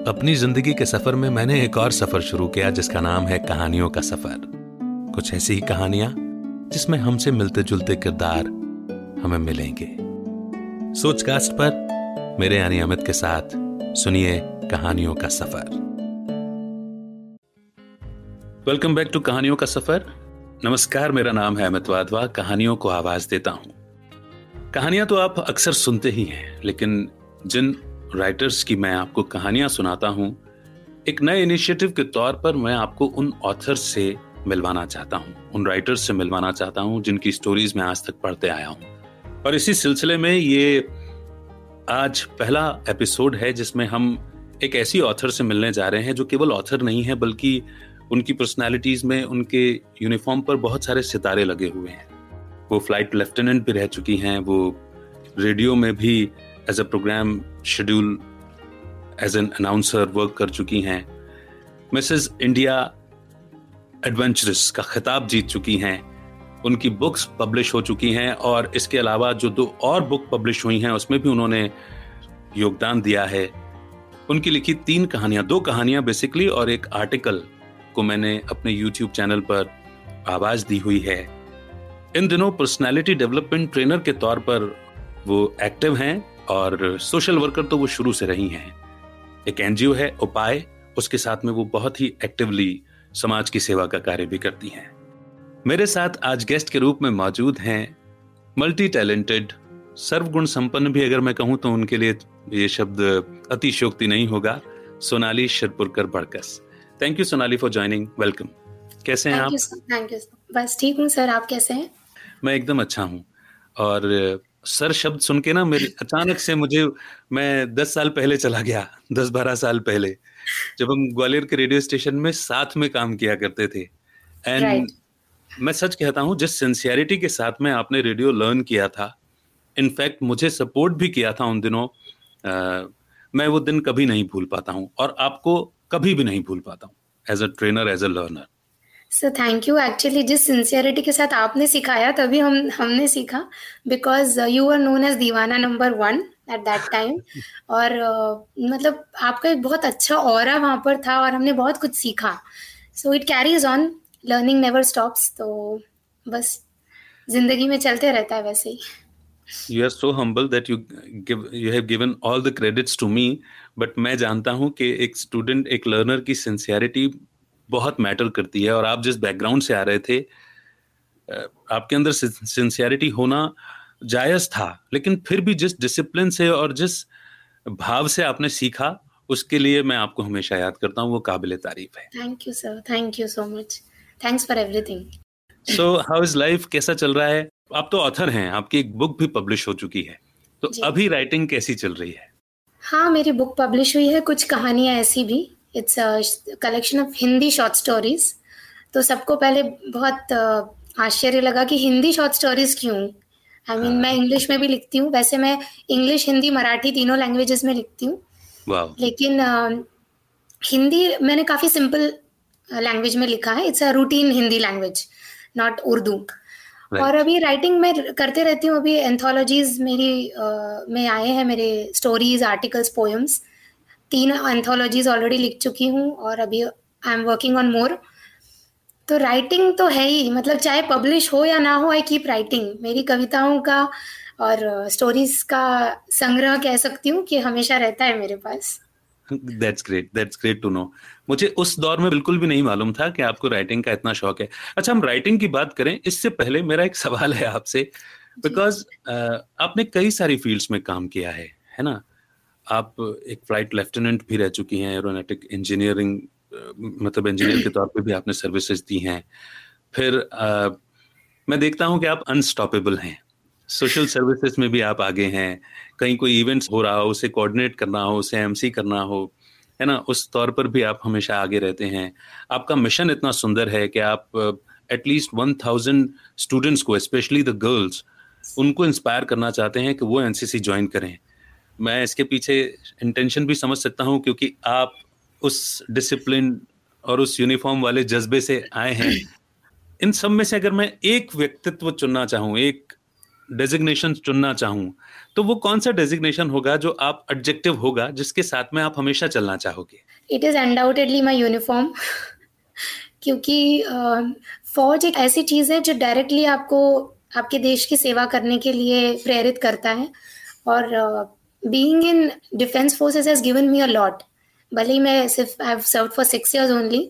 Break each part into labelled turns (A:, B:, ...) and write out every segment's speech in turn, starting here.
A: अपनी ज़िंदगी के सफ़र में मैंने एक और सफ़र शुरू किया, जिसका नाम है कहानियों का सफ़र। कुछ ऐसी ही कहानियाँ, जिसमें हमसे मिलते जुलते किरदार हमें मिलेंगे। सोचकास्ट पर मेरे यानी अमित के साथ सुनिए कहानियों का सफ़र। वेलकम बैक टू कहानियों का सफ़र। नमस्कार, मेरा नाम है अमित वाधवा। कहानियों को आवाज़ देता हूँ। कहानियाँ तो आप अक्सर सुनते ही हैं, लेकिन जिन राइटर्स की मैं आपको कहानियाँ सुनाता हूँ। एक नए इनिशिएटिव के तौर पर मैं आपको उन ऑथर से मिलवाना चाहता हूँ। उन राइटर्स से मिलवाना चाहता हूँ, जिनकी स्टोरीज मैं आज तक पढ़ते आया हूँ। और इसी सिलसिले में ये आज पहला एपिसोड है, जिसमें हम एक ऐसी ऑथर से मिलने जा रहे हैं, जो केवल ऑथर नहीं है, बल्कि उनकी पर्सनैलिटीज में, उनके यूनिफॉर्म पर बहुत सारे सितारे लगे हुए हैं। वो फ़्लाइट लेफ्टिनेंट भी रह चुकी हैं, वो रेडियो में भी as a program schedule as an announcer work कर चुकी हैं मिसेस इंडिया एडवेंचरस का खिताब जीत चुकी हैं उनकी बुक्स पब्लिश हो चुकी हैं और इसके अलावा जो दो और बुक पब्लिश हुई हैं उसमें भी उन्होंने योगदान दिया है उनकी लिखी तीन कहानियाँ दो कहानियाँ बेसिकली और एक आर्टिकल को मैंने अपने यूट्यूब चैनल पर आवाज़ दी हुई है इन दिनों पर्सनालिटी डेवलपमेंट ट्रेनर के तौर पर वो एक्टिव हैं और सोशल वर्कर तो वो शुरू से रही हैं। एक एनजीओ है उपाय उसके साथ में वो बहुत ही एक्टिवली समाज की सेवा का कार्य भी करती हैं। मेरे साथ आज गेस्ट के रूप में मौजूद हैं मल्टी टैलेंटेड सर्वगुण संपन्न भी अगर मैं कहूँ तो उनके लिए ये शब्द अतिशोक्ति नहीं होगा Sonali Shirpurkar Badkas. Thank you Sonali for joining welcome कैसे हैं आप?
B: थैंक यू बस ठीक हूँ सर आप कैसे हैं?
A: मैं एकदम अच्छा हूँ। और सर शब्द सुन के ना मेरे अचानक से मुझे मैं दस साल पहले चला गया दस बारह साल पहले जब हम ग्वालियर के रेडियो स्टेशन में साथ में काम किया करते थे एंड right. मैं सच कहता हूँ जिस सिंसियरिटी के साथ में आपने रेडियो लर्न किया था इनफैक्ट मुझे सपोर्ट भी किया था उन दिनों आ, मैं वो दिन कभी नहीं भूल पाता हूँ और आपको कभी भी नहीं भूल पाता हूँ as a trainer as a learner
B: sir thank you actually जिस सिंसियरिटी के साथ आपने सिखाया तभी हम हमने सीखा because you are known as Deewana number one at that time और uh, मतलब आपका एक बहुत अच्छा और वहाँ पर था और हमने बहुत कुछ सीखा। So it carries on learning never stops तो बस ज़िंदगी में चलते रहता है वैसे ही।
A: You are so humble that you give you have given all the credits to me but मैं जानता हूँ कि एक स्टूडेंट एक लर्नर की सिंसियरिटी बहुत मैटर करती है और आप जिस बैकग्राउंड से आ रहे थे आपके अंदर सिंसियरिटी होना जायज़ था लेकिन फिर भी जिस डिसिप्लिन से और जिस भाव से आपने सीखा उसके लिए मैं आपको हमेशा याद करता हूँ वो काबिल तारीफ़ है।
B: Thank you sir thank you so much thanks for everything
A: so how is life कैसा चल रहा है? आप तो ऑथर हैं आपकी एक बुक भी पब्लिश हो चुकी है। तो अभी राइटिंग कैसी चल रही है?
B: हाँ मेरी बुक पब्लिश हुई है कुछ कहानियाँ ऐसी भी। It's collection of Hindi short stories तो सबको पहले बहुत आश्चर्य लगा कि हिंदी शॉर्ट स्टोरीज क्यों? आई I मीन mean, मैं इंग्लिश में भी लिखती हूँ। वैसे मैं इंग्लिश हिंदी मराठी तीनों लैंग्वेजेस में लिखती हूँ। लेकिन uh, हिंदी मैंने काफ़ी सिंपल लैंग्वेज में लिखा है। It's a routine Hindi language not Urdu और अभी राइटिंग में करते रहती हूँ। अभी एंथोलॉजीज मेरी uh, में आए हैं मेरे स्टोरीज आर्टिकल्स पोएम्स तीन एंथोलॉजीज ऑलरेडी लिख चुकी हूँ और अभी I am working on more तो राइटिंग तो है ही मतलब चाहे पब्लिश हो या ना हो आई कीप राइटिंग मेरी कविताओं का और स्टोरीज का संग्रह कह सकती हूँ कि हमेशा रहता है मेरे पास।
A: That's great that's great to know मुझे उस दौर में बिल्कुल भी नहीं मालूम था कि आपको राइटिंग का इतना शौक है। अच्छा हम राइटिंग की बात करें इससे पहले मेरा एक सवाल है आपसे बिकॉज़ uh, आपने कई सारी फील्ड्स में काम किया है है ना? आप एक फ़्लाइट लेफ्टिनेंट भी रह चुकी हैं एरोनॉटिक इंजीनियरिंग मतलब इंजीनियर के तौर पे भी आपने सर्विसेज़ दी हैं। फिर आ, मैं देखता हूँ कि आप अनस्टॉपेबल हैं। सोशल सर्विसेज़ में भी आप आगे हैं। कहीं कोई इवेंट्स हो रहा हो उसे कोऑर्डिनेट करना हो उसे एमसी करना हो है ना? उस तौर पर भी आप हमेशा आगे रहते हैं। आपका मिशन इतना सुंदर है कि आप at least one thousand students को स्पेशली द गर्ल्स उनको इंस्पायर करना चाहते हैं कि वो एनसीसी ज्वाइन करें। मैं इसके पीछे इंटेंशन भी समझ सकता हूँ क्योंकि आप उस डिसिप्लिन और उस यूनिफॉर्म वाले जज्बे से आए हैं। इन सब में से अगर मैं एक व्यक्तित्व चुनना चाहूँ, एक डेजिग्नेशन चुनना चाहूँ तो वो कौन सा डेजिग्नेशन होगा जो आप एडजेक्टिव होगा, जिसके साथ में आप हमेशा चलना चाहोगे?
B: It is undoubtedly my uniform क्योंकि फौज एक ऐसी चीज़ है जो डायरेक्टली आपको, आपके देश की सेवा करने के लिए प्रेरित करता है। और being in defence forces has given me a lot भले ही मैं सिर्फ़ I have serve for six years only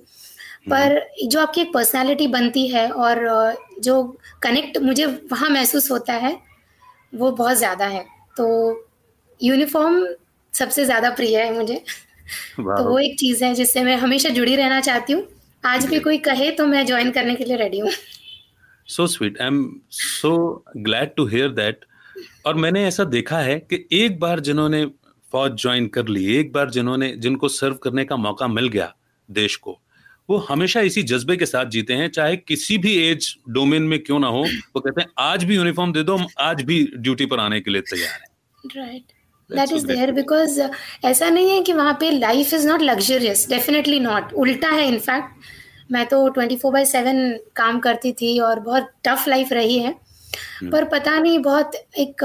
B: पर जो आपकी एक पर्सनालिटी बनती है और जो कनेक्ट मुझे वहाँ महसूस होता है वो बहुत ज़्यादा है। तो यूनिफॉर्म सबसे ज़्यादा प्रिय है मुझे। तो वो एक चीज़ है जिससे मैं हमेशा जुड़ी रहना चाहती हूँ। आज भी कोई कहे तो मैं ज्वाइन करने के लिए रेडी हूँ।
A: So sweet I am so glad to hear that और मैंने ऐसा देखा है कि एक बार जिन्होंने फौज ज्वाइन कर ली एक बार जिन्होंने जिनको सर्व करने का मौका मिल गया देश को वो हमेशा इसी जज्बे के साथ जीते हैं चाहे किसी भी एज डोमेन में क्यों ना हो वो कहते हैं आज भी यूनिफॉर्म दे दो हम आज भी ड्यूटी पर आने के लिए तैयार
B: हैं. Right that is there because ऐसा नहीं है कि वहाँ पे life is not luxurious definitely not उल्टा है इनफैक्ट मैं तो ट्वेंटी फोर बाई सेवन काम करती थी और बहुत टफ लाइफ रही है. पर पता नहीं बहुत एक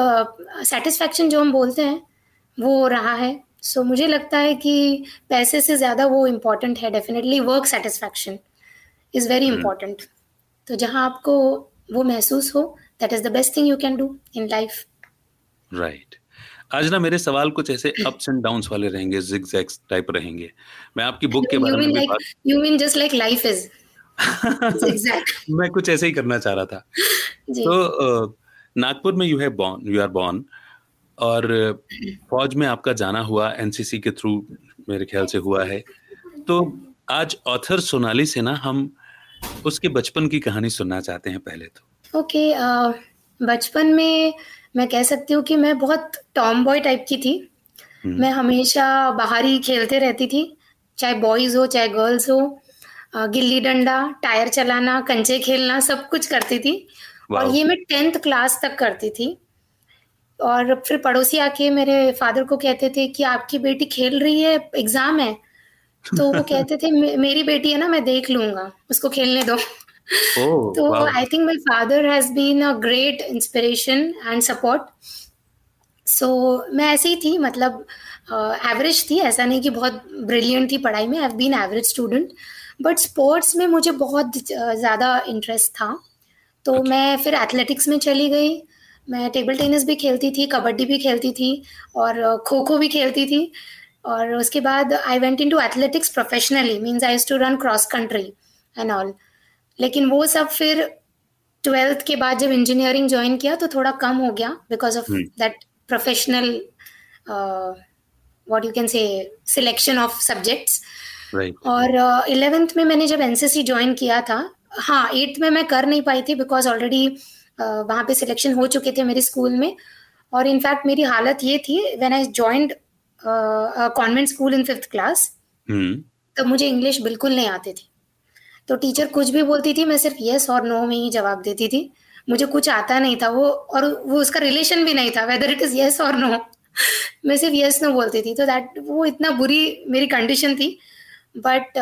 B: सेटिस्फैक्शन uh, जो हम बोलते हैं वो रहा है। सो so, मुझे लगता है कि पैसे से ज़्यादा वो इम्पोर्टेंट है definitely work satisfaction is very important तो जहाँ आपको वो महसूस हो that is the best thing you can do in life
A: right आज ना मेरे सवाल कुछ ऐसे अप्स एंड डाउन्स वाले रहेंगे जिगजैग्स टाइप रहेंगे। मैं आपकी बुक के बारे में
B: you mean just like life is
A: मैं कुछ ऐसे ही करना चाह रहा था। तो नागपुर में यू है बॉर्न यू आर बॉर्न और फौज में आपका जाना हुआ एनसीसी के थ्रू मेरे ख्याल से हुआ है। तो आज ऑथर सोनाली से ना हम उसके बचपन की कहानी सुनना चाहते हैं पहले तो।
B: ओके okay, uh, बचपन में मैं कह सकती हूँ कि मैं बहुत टॉम बॉय टाइप की थी। हम्म। मैं हमेशा बाहर ही खेलते रहती थी चाहे बॉयज़ हो चाहे गर्ल्स हो। गिल्ली डंडा टायर चलाना कंचे खेलना सब कुछ करती थी। और ये मैं टेंथ क्लास तक करती थी। और फिर पड़ोसी आके मेरे फादर को कहते थे कि आपकी बेटी खेल रही है एग्ज़ाम है। तो वो कहते थे मेरी बेटी है ना मैं देख लूँगा उसको खेलने दो। oh, तो I think my father has been a great inspiration and support so मैं ऐसे ही थी मतलब एवरेज uh, थी ऐसा नहीं कि बहुत ब्रिलियंट थी पढ़ाई में I been average student but sports में मुझे बहुत ज़्यादा इंटरेस्ट था। तो okay. मैं फिर एथलेटिक्स में चली गई। मैं टेबल टेनिस भी खेलती थी कबड्डी भी खेलती थी और खो खो भी खेलती थी। और उसके बाद I went in to athletics professionally means I to run cross country and all लेकिन वो सब फिर ट्वेल्थ के बाद जब इंजीनियरिंग ज्वाइन किया तो थोड़ा कम हो गया because of that professional what you can say selection of subjects और इलेवेंथ uh, में मैंने जब एनसीसी ज्वाइन किया था हाँ एट्थ में मैं कर नहीं पाई थी बिकॉज़ ऑलरेडी वहाँ पे सिलेक्शन हो चुके थे मेरे स्कूल में। और इनफैक्ट मेरी हालत ये थी when I joined convent school in fifth class तब मुझे इंग्लिश बिल्कुल नहीं आती थी। तो टीचर कुछ भी बोलती थी मैं सिर्फ़ यस और नो में ही जवाब देती थी। मुझे कुछ आता नहीं था वो और वो उसका रिलेशन भी नहीं था वेदर इट इज़ यस और नो मैं सिर्फ़ यस नो बोलती थी तो दैट वो इतना बुरी मेरी कंडीशन थी। But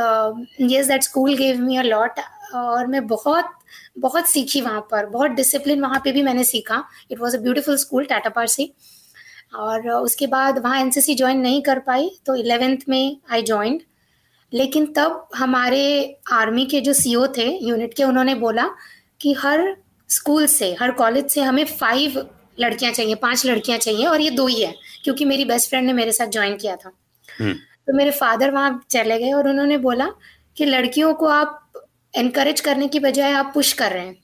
B: yes that school gave me a lot और मैं बहुत बहुत सीखी वहाँ पर। बहुत डिसिप्लिन वहाँ पे भी मैंने सीखा। It was a beautiful school Tata Parsi और उसके बाद वहाँ एनसीसी ज्वाइन नहीं कर पाई तो इलेवेंथ में आई ज्वाइंट लेकिन तब हमारे आर्मी के जो सीओ थे यूनिट के, उन्होंने बोला कि हर स्कूल से, हर कॉलेज से हमें फाइव लड़कियाँ चाहिए, पाँच लड़कियाँ चाहिए, और ये दो ही है, क्योंकि मेरी बेस्ट फ्रेंड ने मेरे साथ ज्वाइन किया था। हम्म। तो मेरे फादर वहाँ चले गए और उन्होंने बोला कि लड़कियों को आप एनकरेज करने की बजाय आप पुश कर रहे हैं।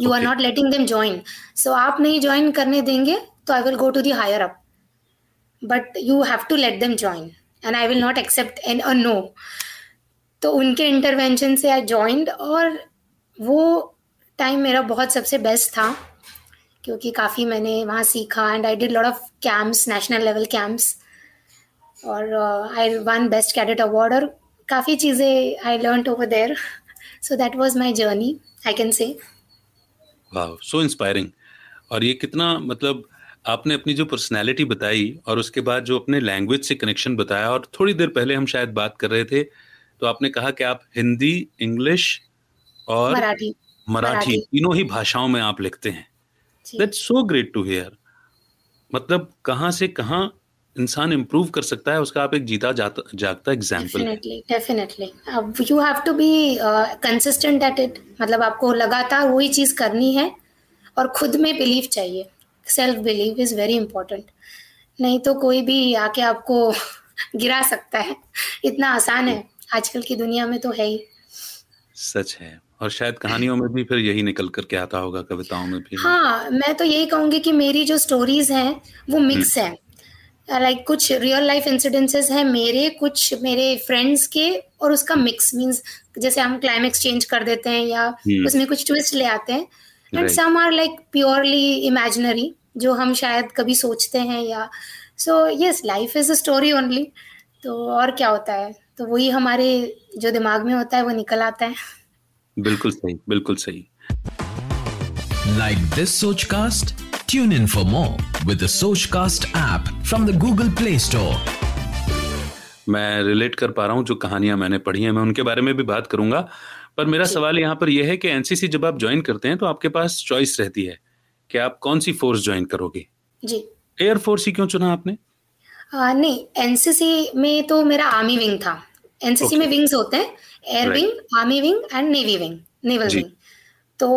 B: You are not letting them join so आप नहीं ज्वाइन करने देंगे तो I will go to the higher up but you have to let them join and I will not accept an a no तो उनके इंटरवेंशन से आई joined और वो टाइम मेरा बहुत सबसे बेस्ट था क्योंकि काफ़ी मैंने वहाँ सीखा and I did lot of camps national level camps और I won best cadet award और काफ़ी चीज़ें I learn over there so that was my journey I can say
A: वाह सो इंस्पायरिंग और ये कितना मतलब आपने अपनी जो पर्सनैलिटी बताई और उसके बाद जो अपने लैंग्वेज से कनेक्शन बताया और थोड़ी देर पहले हम शायद बात कर रहे थे तो आपने कहा कि आप हिंदी इंग्लिश और
B: मराठी
A: मराठी तीनों ही भाषाओं में आप लिखते हैं। That's so great to hear मतलब कहाँ से कहाँ इंसान इम्प्रूव कर सकता है उसका आप एक जीता जाता जागता
B: example definitely definitely you have to be consistent at it मतलब आपको लगातार वही चीज़ करनी है और खुद में बिलीव चाहिए। Self believe is very important नहीं तो कोई भी आके आपको गिरा सकता है। इतना आसान है। आजकल की दुनिया में तो है ही।
A: सच है। और शायद कहानियों में भी फिर यही निकल करके आता होगा कविताओं में भी।
B: हाँ मैं तो यही कहूँगी कि मेरी जो स्टोरीज हैं वो मिक्स हम्म। है। लाइक like, कुछ रियल लाइफ इंसिडेंसेस हैं मेरे कुछ मेरे फ्रेंड्स के और उसका मिक्स मींस जैसे हम क्लाइमेक्स चेंज कर देते हैं या हम्म। उसमें कुछ ट्विस्ट ले आते हैं। And some are like purely imaginary जो हम शायद कभी सोचते हैं या so yes life is a story only तो और क्या होता है? तो वही हमारे जो दिमाग में होता है वो निकल आता है।
A: बिल्कुल सही बिल्कुल सही।
C: Like this Sochcast tune in for more the Sochcast app from the Google Play Store
A: मैं रिलेट कर पा रहा हूँ जो कहानियाँ मैंने पढ़ी हैं। मैं उनके बारे में भी बात करूँगा। पर मेरा सवाल यहाँ पर यह है कि एनसीसी जब आप ज्वाइन करते हैं तो आपके पास चॉइस रहती है कि आप कौन सी फोर्स ज्वाइन करोगे।
B: जी।
A: एयरफोर्स ही क्यों चुना आपने?
B: आ, नहीं एनसीसी में तो मेरा आर्मी विंग था। NCC okay. में विंग्स होते हैं air wing army wing and navy wing naval wing तो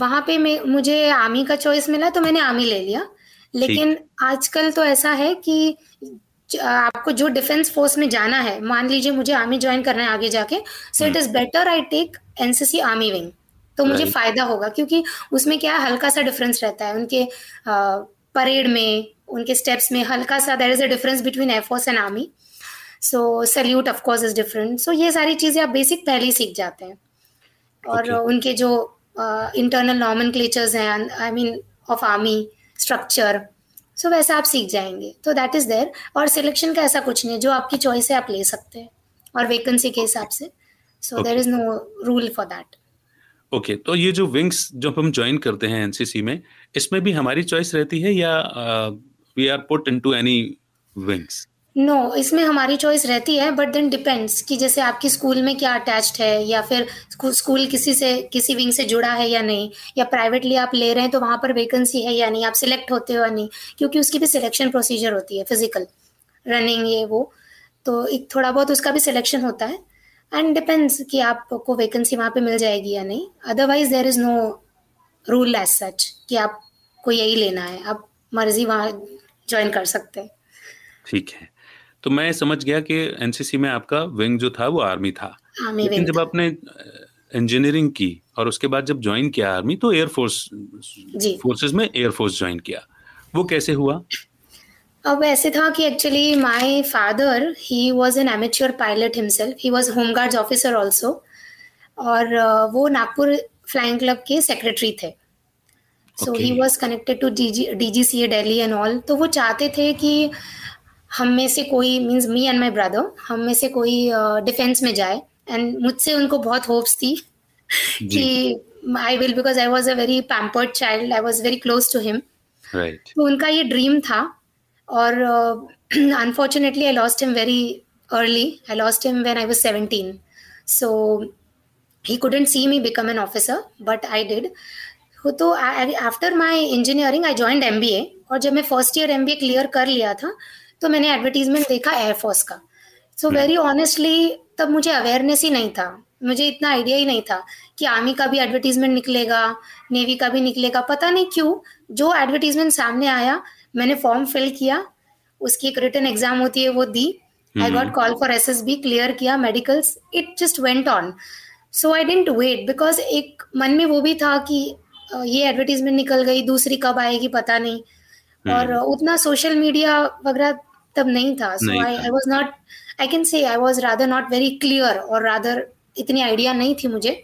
B: वहाँ पे मैं मुझे आर्मी का चॉइस मिला तो मैंने आर्मी ले लिया। लेकिन आजकल तो ऐसा है कि आपको जो डिफेंस फोर्स में जाना है मान लीजिए मुझे आर्मी ज्वाइन करना है आगे जाके so it is better I take NCC army wing तो मुझे फ़ायदा होगा क्योंकि उसमें क्या हल्का सा डिफरेंस रहता है। उनके परेड में उनके स्टेप्स में हल्का सा there is a difference between air force and army so salute of course is different so ये सारी चीज़ें आप बेसिक पहले ही सीख जाते हैं। और okay. उनके जो इंटरनल नॉर्मन क्लेचर्स हैं I mean of army structure so वैसा आप सीख जाएँगे। तो दैट इज़ देयर और सिलेक्शन का ऐसा कुछ नहीं जो आपकी चॉइस है आप ले सकते हैं। और वैकेंसी के हिसाब से। So there is no rule for that
A: okay तो ये जो विंग्स जो हम ज्वाइन करते हैं एनसीसी में इसमें भी हमारी चॉइस रहती है या we are put into any
B: wings no इसमें हमारी चॉइस रहती है बट देन डिपेंड्स कि जैसे आपकी स्कूल में क्या अटैच्ड है, या फिर स्कूल किसी से, किसी विंग से जुड़ा है या नहीं, या प्राइवेटली आप ले रहे हैं तो वहाँ पर वैकेंसी है या नहीं, आप सिलेक्ट होते हो या नहीं, क्योंकि उसकी भी सिलेक्शन प्रोसीजर होती है फ़िज़िकल रनिंग ये वो तो एक थोड़ा बहुत उसका भी सिलेक्शन होता है एंड डिपेंड्स कि आपको वैकेंसी वहाँ पे मिल जाएगी या नहीं otherwise there is no rule as such कि आपको यही लेना है, आप मर्ज़ी वहाँ ज्वाइन कर सकते हैं।
A: ठीक है। तो मैं समझ गया कि एनसीसी में आपका विंग जो था वो आर्मी था। लेकिन जब आपने इंजीनियरिंग की और उसके बाद जब ज्वाइन किया आर्मी तो एयरफोर्स फोर्सेस में एयरफोर्स ज्वाइन किया। वो कैसे हुआ?
B: अब ऐसे था कि actually my father he was an amateur pilot himself he was home guards officer also और वो नागपुर फ्लाइंग क्लब के सेक्रेटरी थे। So he was connected to D G Delhi and all तो वो चाहते थे कि हम में से कोई means me and my brother हम में से कोई डिफेंस uh, में जाए। एंड मुझसे उनको बहुत होप्स थी कि I will because I was a very pampered child I was very close to him तो उनका ये ड्रीम था और unfortunately I lost him very early I lost him when I was 17 so he couldn't see me become an officer but I did तो after my engineering I joined M B A और जब मैं first year M B A clear कर लिया था तो मैंने advertisement देखा एयरफोर्स का। सो वेरी ऑनेस्टली तब मुझे अवेयरनेस ही नहीं था। मुझे इतना आइडिया ही नहीं था कि आर्मी का भी एडवर्टीजमेंट निकलेगा नेवी का भी निकलेगा पता नहीं क्यों। जो एडवर्टीजमेंट सामने आया मैंने फॉर्म फिल किया उसकी एक रिटर्न एग्ज़ाम होती है वो दी। I got call for S S B clear किया medicals it just went on so I didn't wait because एक मन में वो भी था कि ये एडवर्टीजमेंट निकल गई दूसरी कब आएगी पता नहीं।
A: हम्म।
B: और उतना सोशल मीडिया वगैरह तब नहीं था। So I I was not I can say I was rather not very clear और रादर इतनी आइडिया नहीं थी मुझे।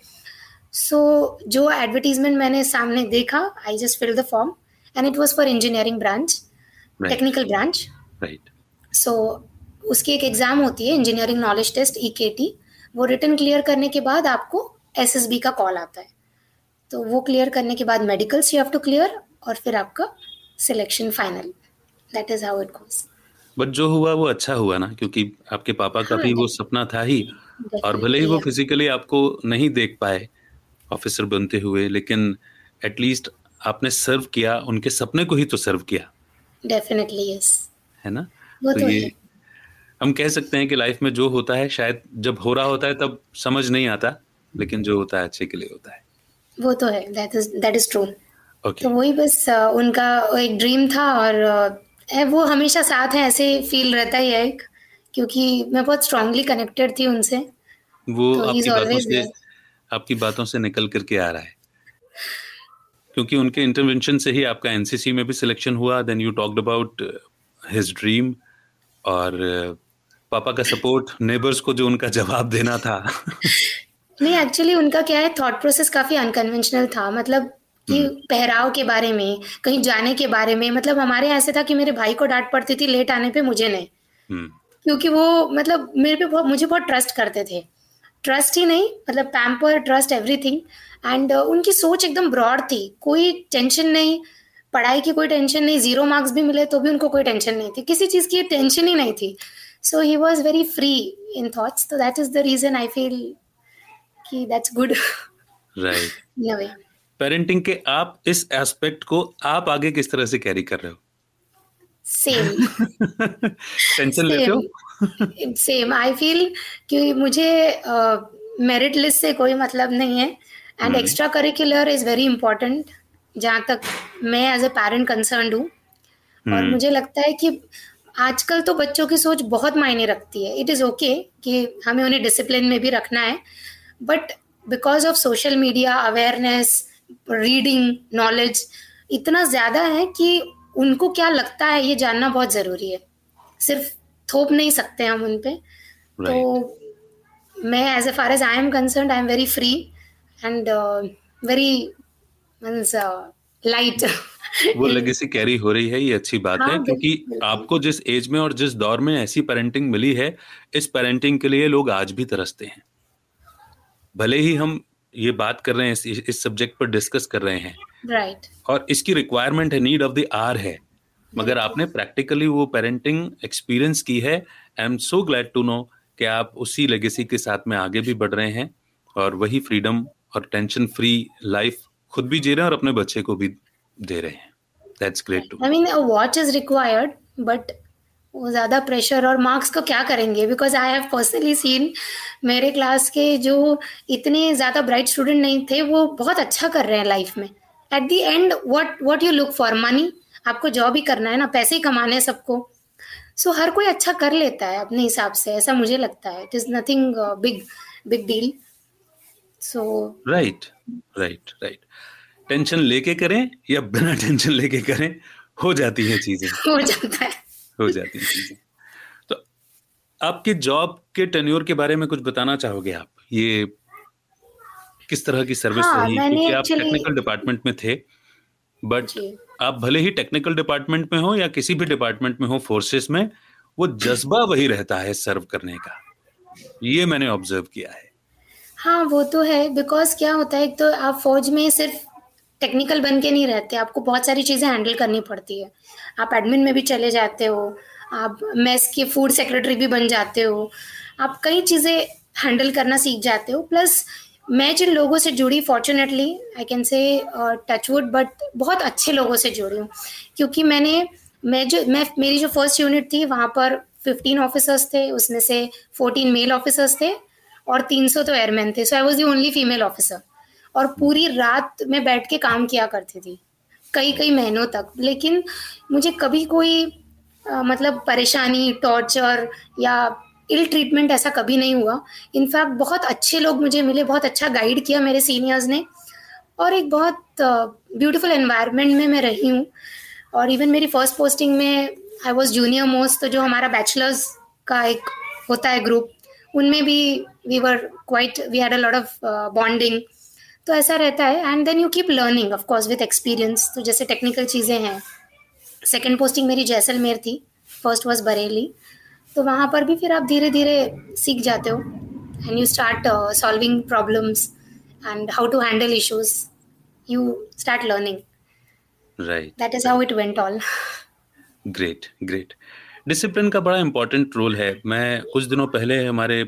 B: सो so, जो एडवर्टीजमेंट मैंने सामने देखा I just fill the form and it was for engineering branch technical branch
A: right
B: so उसकी एक एग्ज़ाम होती है इंजीनियरिंग नॉलेज टेस्ट ई के टी वो रिटर्न क्लियर करने के बाद आपको एस एस बी का कॉल आता है। तो वो क्लियर करने के बाद medicals you have to clear और फिर आपका selection final that is how it goes
A: but जो हुआ वो अच्छा हुआ ना क्योंकि आपके पापा का
B: हाँ,
A: भी वो सपना था ही और भले ही वो फिजिकली आपको नहीं देख पाए ऑफिसर बनते हुए लेकिन एटलीस्ट आपने सर्व किया उनके सपने को ही तो सर्व किया।
B: डेफिनेटली यस
A: है ना?
B: वो तो
A: ये हम कह सकते हैं कि लाइफ में जो होता है शायद जब हो रहा होता है तब समझ नहीं आता लेकिन जो होता है अच्छे के लिए होता है।
B: वो तो है। That is that is
A: true
B: तो वही बस उनका एक ड्रीम था और अ, वो हमेशा साथ है ऐसे फील रहता ही है एक क्योंकि मैं बहुत स्ट्रांगली कनेक्टेड थी उनसे।
A: वो
B: तो
A: आपकी बातों से आपकी बातों से निकल करके आ रहा है। क्योंकि उनके इंटरवेंशन से ही आपका एनसीसी में भी सिलेक्शन हुआ then you talked about his dream और uh, पापा का सपोर्ट नेबर्स को जो उनका जवाब देना था।
B: नहीं एक्चुअली उनका क्या है थॉट प्रोसेस काफ़ी अनकन्वेंशनल था। मतलब कि
A: हम्म।
B: पहराव के बारे में कहीं जाने के बारे में मतलब हमारे यहाँ ऐसे था कि मेरे भाई को डांट पड़ती थी लेट आने पे मुझे नहीं।
A: हम्म,
B: क्योंकि वो मतलब मेरे पे बहुत मुझे बहुत ट्रस्ट करते थे। ट्रस्ट ही नहीं मतलब पैम्पर ट्रस्ट एवरीथिंग एंड उनकी सोच एकदम ब्रॉड थी। कोई टेंशन नहीं पढ़ाई की कोई टेंशन नहीं ज़ीरो मार्क्स भी मिले तो भी उनको कोई टेंशन नहीं थी। किसी चीज़ की टेंशन ही नहीं थी। So he was very free in thoughts तो that is the reason I feel कि that's good
A: right
B: in a way
A: parenting के आप इस एस्पेक्ट को आप आगे किस तरह से कैरी कर रहे हो?
B: सेम
A: टेंशन लेते हो?
B: सेम आई फील कि मुझे मेरिट uh, लिस्ट से कोई मतलब नहीं है।
A: And.
B: Extra curricular is very important जहाँ तक मैं एज ए पेरेंट कंसर्न हूँ। और
A: हम्म,
B: मुझे लगता है कि आजकल तो बच्चों की सोच बहुत मायने रखती है। इट इज़ ओके कि हमें उन्हें डिसिप्लिन में भी रखना है। But because of social media awareness reading knowledge इतना ज़्यादा है कि उनको क्या लगता है ये जानना बहुत ज़रूरी है सिर्फ़ थोप नहीं सकते हम उन पे
A: right.
B: तो मैं as a far as I am concern I am very free and very means light
A: वो लेगेसी कैरी हो रही है ये अच्छी बात
B: हाँ,
A: है क्योंकि। आपको जिस एज में और जिस दौर में ऐसी पेरेंटिंग मिली है इस पेरेंटिंग के लिए लोग आज भी तरसते हैं भले ही हम ये बात कर रहे हैं इस, इस सब्जेक्ट पर डिस्कस कर रहे हैं।
B: Right right.
A: और इसकी रिक्वायरमेंट है नीड ऑफ़ द आर है। मगर आपने प्रैक्टिकली वो पेरेंटिंग एक्सपीरियंस की है। I am so glad to know कि आप उसी लेगेसी के साथ में आगे भी बढ़ रहे हैं और वही फ्रीडम और टेंशन फ्री लाइफ खुद भी जी रहे हैं और अपने बच्चे को भी दे रहे हैं। That's great too
B: I mean watch is required but वो ज़्यादा प्रेशर और मार्क्स को क्या करेंगे? Because I have personally seen मेरे क्लास के जो इतने ज़्यादा ब्राइट स्टूडेंट नहीं थे वो बहुत अच्छा कर रहे हैं लाइफ में। At the end what what you look for money आपको जॉब ही करना है ना पैसे ही कमाने हैं सबको। सो so, हर कोई अच्छा कर लेता है अपने हिसाब से ऐसा मुझे लगता है। It is nothing big big deal so
A: right right right tension लेके करें या बिना टेंशन लेके करें हो जाती है चीज़ें।
B: हो जाता है।
A: हो जाती हैं चीज़ें। तो आपके जॉब के टेन्योर के बारे में कुछ बताना चाहोगे आप? ये किस तरह की सर्विस
B: हाँ,
A: रही? क्योंकि आप टेक्निकल डिपार्टमेंट में थे बट आप भले ही टेक्निकल डिपार्टमेंट में हो या किसी भी डिपार्टमेंट में हो फोर्सेस में वो जज्बा वही रहता है सर्व करने का। ये मैंने ऑब्ज़र्व किया है।
B: हाँ वो तो है। बिकॉज़ क्या होता है एक तो आप फौज में सिर्फ़ टेक्निकल बन के नहीं रहते, आपको बहुत सारी चीज़ें हैंडल करनी पड़ती है। आप एडमिन में भी चले जाते हो, आप मेस के फ़ूड सेक्रेटरी भी बन जाते हो, आप कई चीज़ें हैंडल करना सीख जाते हो। प्लस मैं जिन लोगों से जुड़ी fortunately I can say touchwood but बहुत अच्छे लोगों से जुड़ी हूँ। क्योंकि मैंने, मैं जो, मैं, मेरी जो फ़र्स्ट यूनिट थी, वहाँ पर फिफ्टीन ऑफिसर्स थे, उसमें से फोर्टीन मेल ऑफिसर्स थे और 300 तो एयरमैन थे। So I was the only female officer और पूरी रात में बैठ के काम किया करती थी कई कई महीनों तक। लेकिन मुझे कभी कोई अ, मतलब परेशानी टॉर्चर या इल ट्रीटमेंट ऐसा कभी नहीं हुआ। इनफैक्ट बहुत अच्छे लोग मुझे मिले बहुत अच्छा गाइड किया मेरे सीनियर्स ने। और एक बहुत ब्यूटीफुल uh, एनवायरनमेंट में मैं रही हूँ। और इवन मेरी फ़र्स्ट पोस्टिंग में आई वॉज़ जूनियर मोस्ट तो जो हमारा बैचलर्स का एक होता है ग्रुप उनमें भी we were quite we had a lot of bonding तो ऐसा रहता है। And then you keep learning of course with experience तो जैसे टेक्निकल चीज़ें हैं। सेकेंड पोस्टिंग मेरी जैसलमेर थी। फ़र्स्ट वॉज़ बरेली तो वहाँ पर भी फिर आप धीरे धीरे सीख जाते हो। And you start solving problems and how to handle issues you start learning
A: right
B: that is how it went all
A: great great discipline का बड़ा इंपॉर्टेंट रोल है। मैं कुछ दिनों पहले हमारे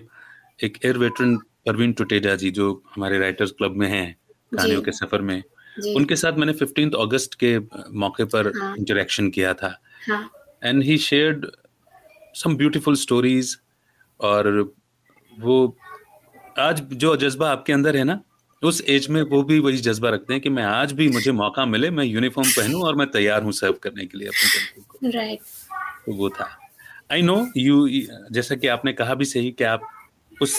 A: एक एयर वेटरन परवीन टुटेजा जी जो हमारे राइटर्स क्लब में हैं कहानियों के सफ़र में उनके साथ मैंने फिफ्टीन अगस्त के मौके पर इंटरेक्शन हाँ. किया था। And he shared some beautiful stories और वो आज जो जज्बा आपके अंदर है ना उस एज में वो भी वही जज्बा रखते हैं कि मैं आज भी मुझे मौका मिले मैं यूनिफॉर्म पहनूं और मैं तैयार हूँ सर्व करने के लिए अपने कंट्री को।
B: राइट
A: तो वो था। आई नो यू जैसा कि आपने कहा भी सही कि आप उस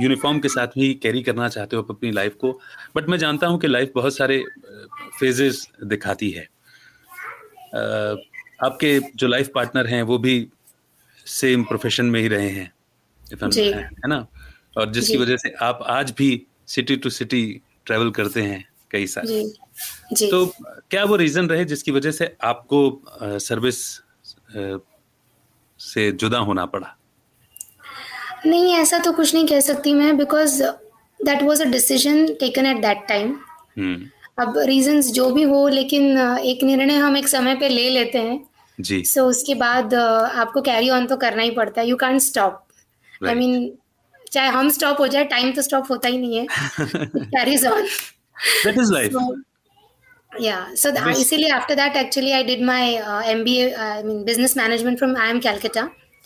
A: यूनिफॉर्म के साथ ही कैरी करना चाहते हो अपनी लाइफ को बट मैं जानता हूँ कि लाइफ बहुत सारे फेजेस दिखाती है। आपके जो लाइफ पार्टनर हैं वो भी सेम प्रोफेशन में ही रहे हैं है ना? और जिसकी वजह से आप आज भी सिटी टू सिटी ट्रेवल करते हैं कई साल तो क्या वो रीजन रहे जिसकी वजह से आपको सर्विस से जुदा होना पड़ा?
B: नहीं ऐसा तो कुछ नहीं कह सकती मैं because that was a decision taken at that time अब रीजंस जो भी हो लेकिन एक निर्णय हम एक समय पे ले लेते हैं।
A: जी।
B: सो so, उसके बाद आपको कैरी ऑन तो करना ही पड़ता है। You can't stop I mean चाहे हम स्टॉप हो जाए टाइम तो स्टॉप होता ही नहीं है। Carries on
A: that is life
B: yeah. So the, इसीलिए after that actually I did my uh, MBA I mean business management from IIM Calcutta.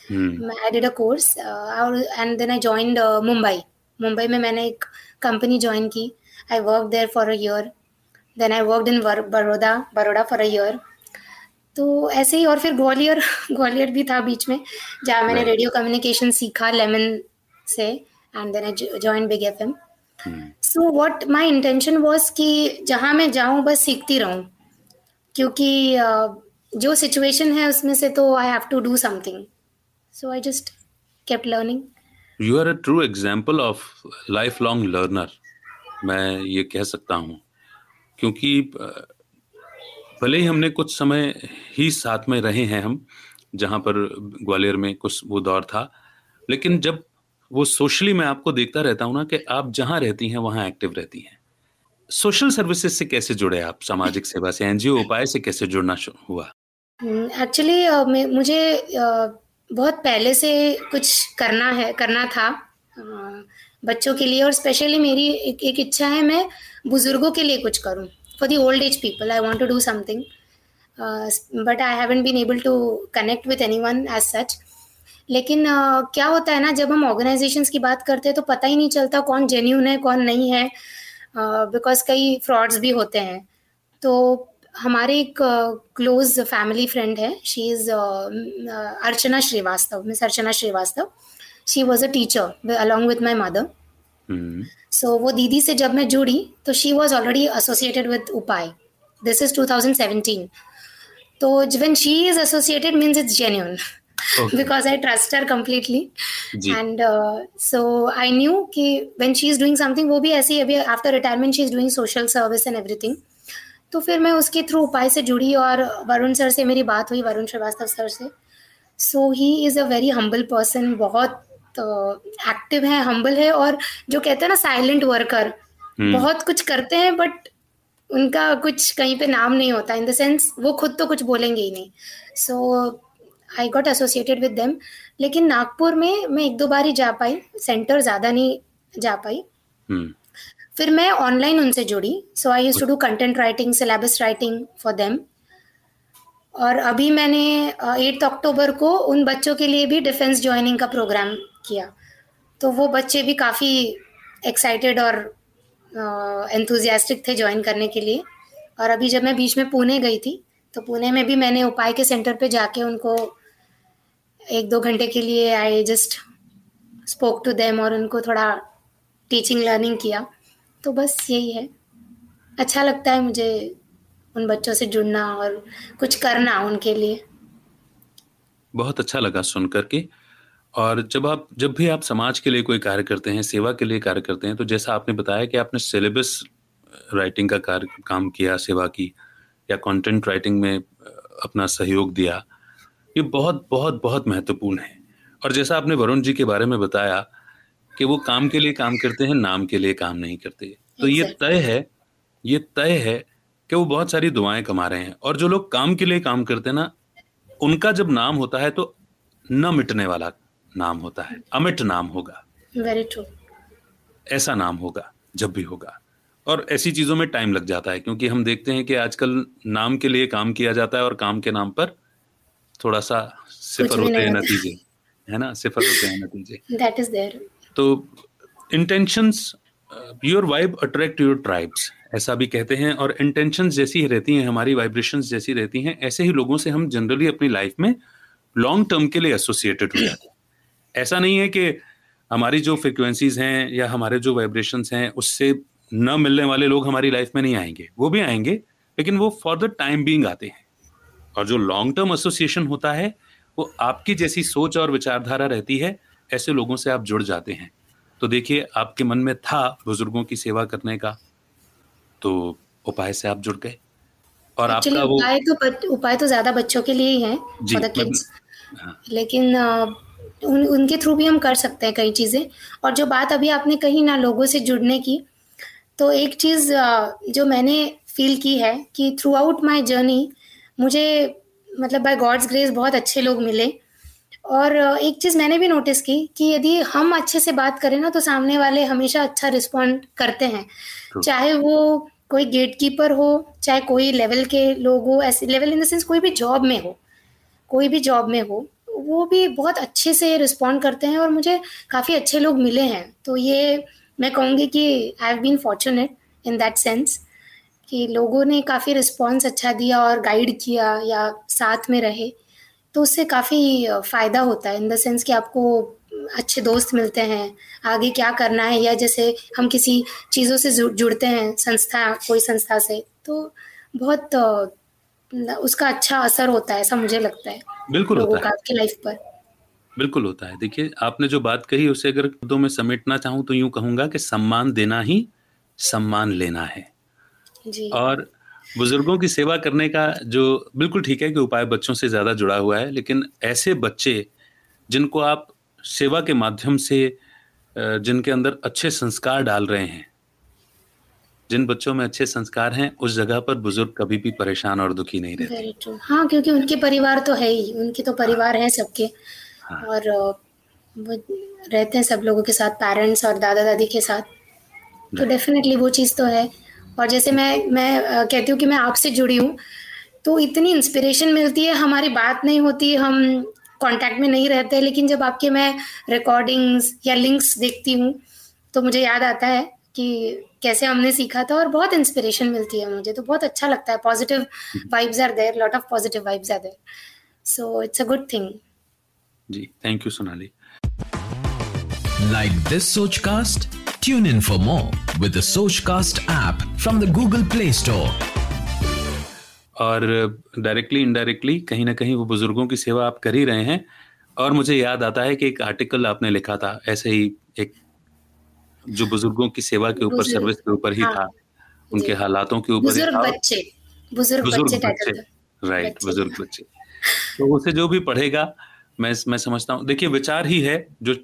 B: Hmm. I did a course uh, and then I joined uh, Mumbai. Mumbai में मैंने एक company join की. I work there for a year then I work in Baroda Baroda for a year तो ऐसे ही और फिर ग्वालियर ग्वालियर भी था बीच में जहाँ मैंने रेडियो कम्युनिकेशन सीखा लेमन से and then I join big F M so what my intention was कि जहाँ मैं जाऊँ बस सीखती रहूँ. क्योंकि uh, जो सिचुएशन है उसमें से तो I have to do something I just kept learning
A: you are a true example of life long learner मैं ये कह सकता हूँ। क्योंकि भले ही हमने कुछ समय ही साथ में रहे हैं हम जहाँ पर ग्वालियर में कुछ वो दौर था लेकिन जब वो सोशली मैं आपको देखता रहता हूँ ना कि आप जहाँ रहती हैं वहाँ एक्टिव रहती हैं। सोशल सर्विसेज़ से कैसे जुड़े आप? सामाजिक सेवा से एनजीओ उपाय से कैसे जुड़ना हुआ?
B: एक्चुअली हम्म, uh, मुझे uh, बहुत पहले से कुछ करना है करना था। बच्चों के लिए और स्पेशली मेरी एक, एक इच्छा है मैं बुज़ुर्गों के लिए कुछ करूँ। For the old age people I want to do something but I haven't been able to connect with anyone as such लेकिन uh, क्या होता है ना जब हम ऑर्गेनाइजेशंस की बात करते हैं तो पता ही नहीं चलता कौन जेन्यून है कौन नहीं है। बिकॉज़ uh, कई फ्रॉड्स भी होते हैं। तो हमारे एक क्लोज फैमिली फ्रेंड है she is Archana Srivastava miss Archana Srivastava she was a teacher along with my mother so वो दीदी से जब मैं जुड़ी तो she was already associated with Upay this is 2017 तो when she is associated means it's genuine okay. because I trust her completely. Ji. And uh, so I knew कि when she is doing something वो भी ऐसी अभी after retirement she is doing social service and everything. तो फिर मैं उसके through उपाय से जुड़ी और वरुण सर से मेरी बात हुई वरुण श्रीवास्तव सर से। So he is a very humble person बहुत एक्टिव है हम्बल है और जो कहते हैं ना साइलेंट वर्कर hmm. बहुत कुछ करते हैं बट उनका कुछ कहीं पे नाम नहीं होता। इन द सेंस वो खुद तो कुछ बोलेंगे ही नहीं। So I got associated with them लेकिन नागपुर में मैं एक दो बार ही जा पाई सेंटर ज़्यादा नहीं जा पाई। hmm. फिर मैं ऑनलाइन उनसे जुड़ी। So I use to do content writing syllabus writing for them और अभी मैंने एट्थ अक्टूबर को उन बच्चों के लिए भी डिफेंस ज्वाइनिंग का प्रोग्राम किया। तो वो बच्चे भी काफ़ी एक्साइटेड और एंथुजियास्टिक थे ज्वाइन करने के लिए। और अभी जब मैं बीच में पुणे गई थी तो पुणे में भी मैंने उपाय के सेंटर पे जाके उनको एक दो घंटे के लिए I just spoke to them और उनको थोड़ा टीचिंग लर्निंग किया। तो बस यही है। अच्छा लगता है मुझे उन बच्चों से जुड़ना और कुछ करना उनके लिए।
A: बहुत अच्छा लगा सुन करके और जब आप, जब भी आप समाज के लिए कोई कार्य करते हैं, सेवा के लिए कार्य करते हैं तो जैसा आपने बताया कि आपने सिलेबस राइटिंग का कार्य, काम किया, सेवा की, या कंटेंट राइटिंग में अपना सहयोग दिया, ये बहुत बहुत बहुत महत्वपूर्ण है। और जैसा आपने वरुण जी के बारे में बताया कि वो काम के लिए काम करते हैं नाम के लिए काम नहीं करते। तो ये तय है ये तय है कि वो बहुत सारी दुआएँ कमा रहे हैं और जो लोग काम के लिए काम करते हैं ना उनका जब नाम होता है तो न मिटने वाला नाम होता है अमिट नाम होगा।
B: वेरी ट्रू
A: ऐसा नाम होगा जब भी होगा। और ऐसी चीज़ों में टाइम लग जाता है क्योंकि हम देखते हैं कि आजकल नाम के लिए काम किया जाता है और काम के नाम पर थोड़ा सा सिफर होते हैं नतीजे है ना? सिफर होते हैं नतीजे।
B: दैट इज़ देयर
A: तो intentions your vibe attract your tribes ऐसा भी कहते हैं, और इंटेंशन जैसी ही रहती हैं, हमारी वाइब्रेशंस जैसी रहती हैं, ऐसे ही लोगों से हम जनरली अपनी लाइफ में लॉन्ग टर्म के लिए एसोसिएटेड हो जाते हैं। ऐसा नहीं है कि हमारी जो फ्रिक्वेंसीज हैं या हमारे जो वाइब्रेशंस हैं, उससे न मिलने वाले लोग हमारी लाइफ में नहीं आएँगे। वो भी आएँगे, लेकिन वो फॉर द टाइम बींग आते हैं। और जो लॉन्ग टर्म एसोसिएशन होता है, वो आपकी जैसी सोच और विचारधारा रहती है ऐसे लोगों से आप जुड़ जाते हैं। तो देखिए आपके मन में था बुज़ुर्गों की सेवा करने का तो उपाय से आप जुड़ गए।
B: और आपका वो उपाय तो उपाय तो ज़्यादा बच्चों के लिए ही है द किड्स लेकिन उन, उनके थ्रू भी हम कर सकते हैं कई चीज़ें। और जो बात अभी आपने कही ना लोगों से जुड़ने की तो एक चीज़ जो मैंने फील की है कि थ्रू आउट माई जर्नी मुझे मतलब बाय गॉड्स ग्रेस बहुत अच्छे लोग मिले। और एक चीज़ मैंने भी नोटिस की कि यदि हम अच्छे से बात करें ना तो सामने वाले हमेशा अच्छा रिस्पॉन्ड करते हैं। चाहे वो कोई गेट कीपर हो चाहे कोई लेवल के लोग हो ऐसे लेवल इन द सेंस कोई भी जॉब में हो कोई भी जॉब में हो वो भी बहुत अच्छे से रिस्पॉन्ड करते हैं और मुझे काफ़ी अच्छे लोग मिले हैं। तो ये मैं कहूँगी कि I have been fortunate in that sense कि लोगों ने काफ़ी रिस्पॉन्स अच्छा दिया और गाइड किया या साथ में रहे। तो उससे काफ़ी फ़ायदा होता है इन द सेंस कि आपको अच्छे दोस्त मिलते हैं आगे क्या करना है या जैसे हम किसी चीज़ों से जुड़ते हैं संस्था कोई संस्था से तो बहुत उसका अच्छा असर होता है ऐसा मुझे लगता है
A: बिल्कुल होता
B: का आपकी लाइफ पर।
A: बिल्कुल होता है। देखिए आपने जो बात कही उसे अगर दो में समेटना चाहूँ तो यूँ कहूँगा कि सम्मान देना ही सम्मान लेना है।
B: जी।
A: और बुज़ुर्गों की सेवा करने का जो बिल्कुल ठीक है कि उपाय बच्चों से ज़्यादा जुड़ा हुआ है लेकिन ऐसे बच्चे जिनको आप सेवा के माध्यम से जिनके अंदर अच्छे संस्कार डाल रहे हैं जिन बच्चों में अच्छे संस्कार हैं उस जगह पर बुज़ुर्ग कभी भी परेशान और दुखी नहीं रहते।
B: हाँ क्योंकि उनके परिवार तो है ही उनके तो परिवार है सबके। हाँ। और वो रहते हैं सब लोगों के साथ पेरेंट्स और दादा दादी के साथ। तो डेफिनेटली वो चीज़ तो है। और जैसे मैं मैं कहती हूँ कि मैं आपसे जुड़ी हूँ तो इतनी इंस्पिरेशन मिलती है हमारी बात नहीं होती हम कांटेक्ट में नहीं रहते लेकिन जब आपके मैं रिकॉर्डिंग्स या लिंक्स देखती हूँ तो मुझे याद आता है कि कैसे हमने सीखा था और बहुत इंस्पिरेशन मिलती है मुझे तो बहुत अच्छा लगता है positive vibes are there lot of positive vibes are there so it's a good thing
A: ji thank you Sonali.
C: Like this Sochcast Tune in for more with the Sochcast app from the Google Play Store.
A: और directly indirectly कहीं ना कहीं वो बुज़ुर्गों की सेवा आप कर ही रहे हैं। और मुझे याद आता है कि एक आर्टिकल आपने लिखा था ऐसे ही एक जो बुज़ुर्गों की सेवा के ऊपर सर्विस के ऊपर ही हाँ, था। उनके हालातों के ऊपर
B: बुज़ुर्ग बच्चे बुज़ुर्ग बच्चे
A: राइट बुज़ुर्ग बच्चे। तो उसे जो भी पढ़ेगा मैं मैं समझता हूँ। देखिए विचार ही है जो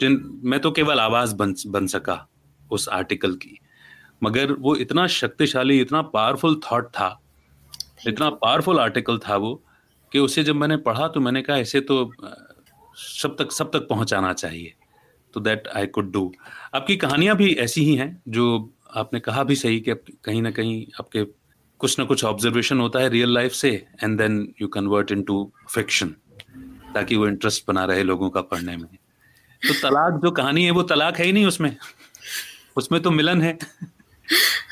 A: मैं तो केवल आवाज़ बन बन सका। उस आर्टिकल की। मगर वो इतना शक्तिशाली इतना पावरफुल थॉट था इतना पावरफुल आर्टिकल था वो कि उसे जब मैंने पढ़ा तो मैंने कहा ऐसे तो सब तक सब तक पहुंचाना चाहिए तो दैट आई कुड डू आपकी कहानियाँ भी ऐसी ही हैं जो आपने कहा भी सही कि कहीं ना कहीं आपके कुछ ना कुछ ऑब्जर्वेशन होता है रियल लाइफ से and then you convert into fiction ताकि वो इंटरेस्ट बना रहे लोगों का पढ़ने में। तो तलाक जो कहानी है वो तलाक है ही नहीं उसमें। उसमें तो मिलन है।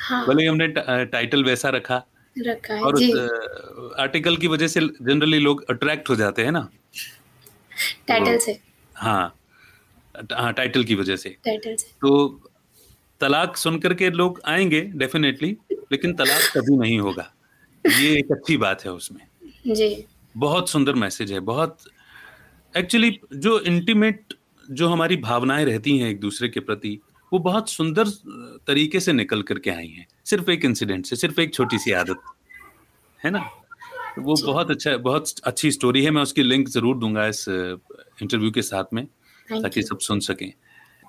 A: हाँ। भले हमने टाइटल वैसा रखा।
B: रखा है
A: और उस आर्टिकल की वजह से जनरली लोग अट्रैक्ट हो जाते हैं ना।
B: टाइटल से।
A: हाँ हाँ टाइटल की वजह से।
B: टाइटल से।
A: तो तलाक सुनकर के लोग आएँगे डेफिनेटली लेकिन तलाक कभी नहीं होगा। ये एक अच्छी बात है उसमें।
B: जी।
A: बहुत सुंदर मैसेज है बहुत एक्चुअली जो इंटीमेट जो हमारी भावनाएँ रहती हैं एक दूसरे के प्रति वो बहुत सुंदर तरीके से निकल करके आई हैं। सिर्फ़ एक इंसिडेंट से सिर्फ़ एक छोटी सी आदत है ना? वो बहुत अच्छा बहुत अच्छी स्टोरी है। मैं उसकी लिंक ज़रूर दूँगा इस इंटरव्यू के साथ में ताकि सब सुन सकें।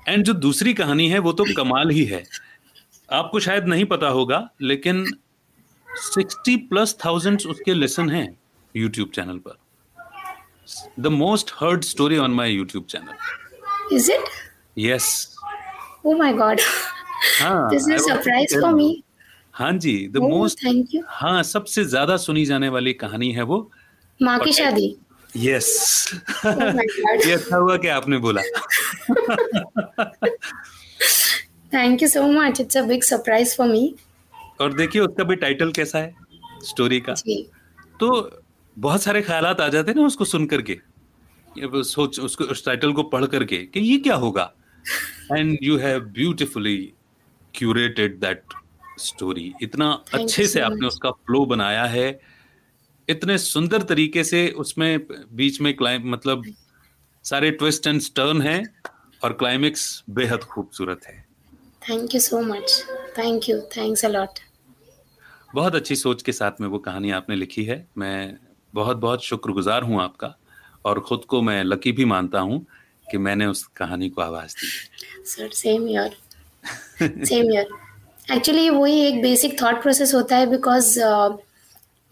A: एंड जो दूसरी कहानी है वो तो कमाल ही है। आपको शायद नहीं पता होगा लेकिन सिक्सटी प्लस थाउज़ेंड उसके लेसन हैं यूट्यूब चैनल पर। The most heard story on my YouTube channel
B: is it
A: yes
B: oh my god
A: हाँ
B: this
A: I
B: is
A: want to
B: surprise
A: tell
B: for
A: you.
B: Me
A: हाँ जी the
B: Oh,
A: most
B: thank you.
A: हाँ सबसे ज़्यादा सुनी जाने वाली कहानी है वो।
B: माँ की शादी।
A: Yes
B: Oh my God.
A: ये अच्छा हुआ कि आपने बोला।
B: Thank you so much it's a big surprise for me
A: और देखिए उसका भी टाइटल कैसा है? स्टोरी का।
B: जी।
A: तो बहुत सारे ख्यालात आ जाते हैं ना उसको सुन करके सोच उसको उस टाइटल को पढ़ करके कि ये क्या होगा? And you have beautifully curated that story इतना
B: you
A: अच्छे से आपने उसका फ्लो बनाया है। इतने सुंदर तरीके से उसमें बीच में क्लाइम मतलब सारे ट्विस्ट एंड टर्न हैं और क्लाइमेक्स बेहद खूबसूरत है।
B: Thank you so much thank you thanks a lot
A: बहुत अच्छी सोच के साथ में वो कहानी आपने लिखी है। मैं बहुत बहुत शुक्रगुजार हूँ आपका और खुद को मैं लकी भी मानता हूँ। कि मैंने उस कहानी को आवाज़ दी।
B: Sir same year same year actually वही एक बेसिक थॉट प्रोसेस होता है uh, because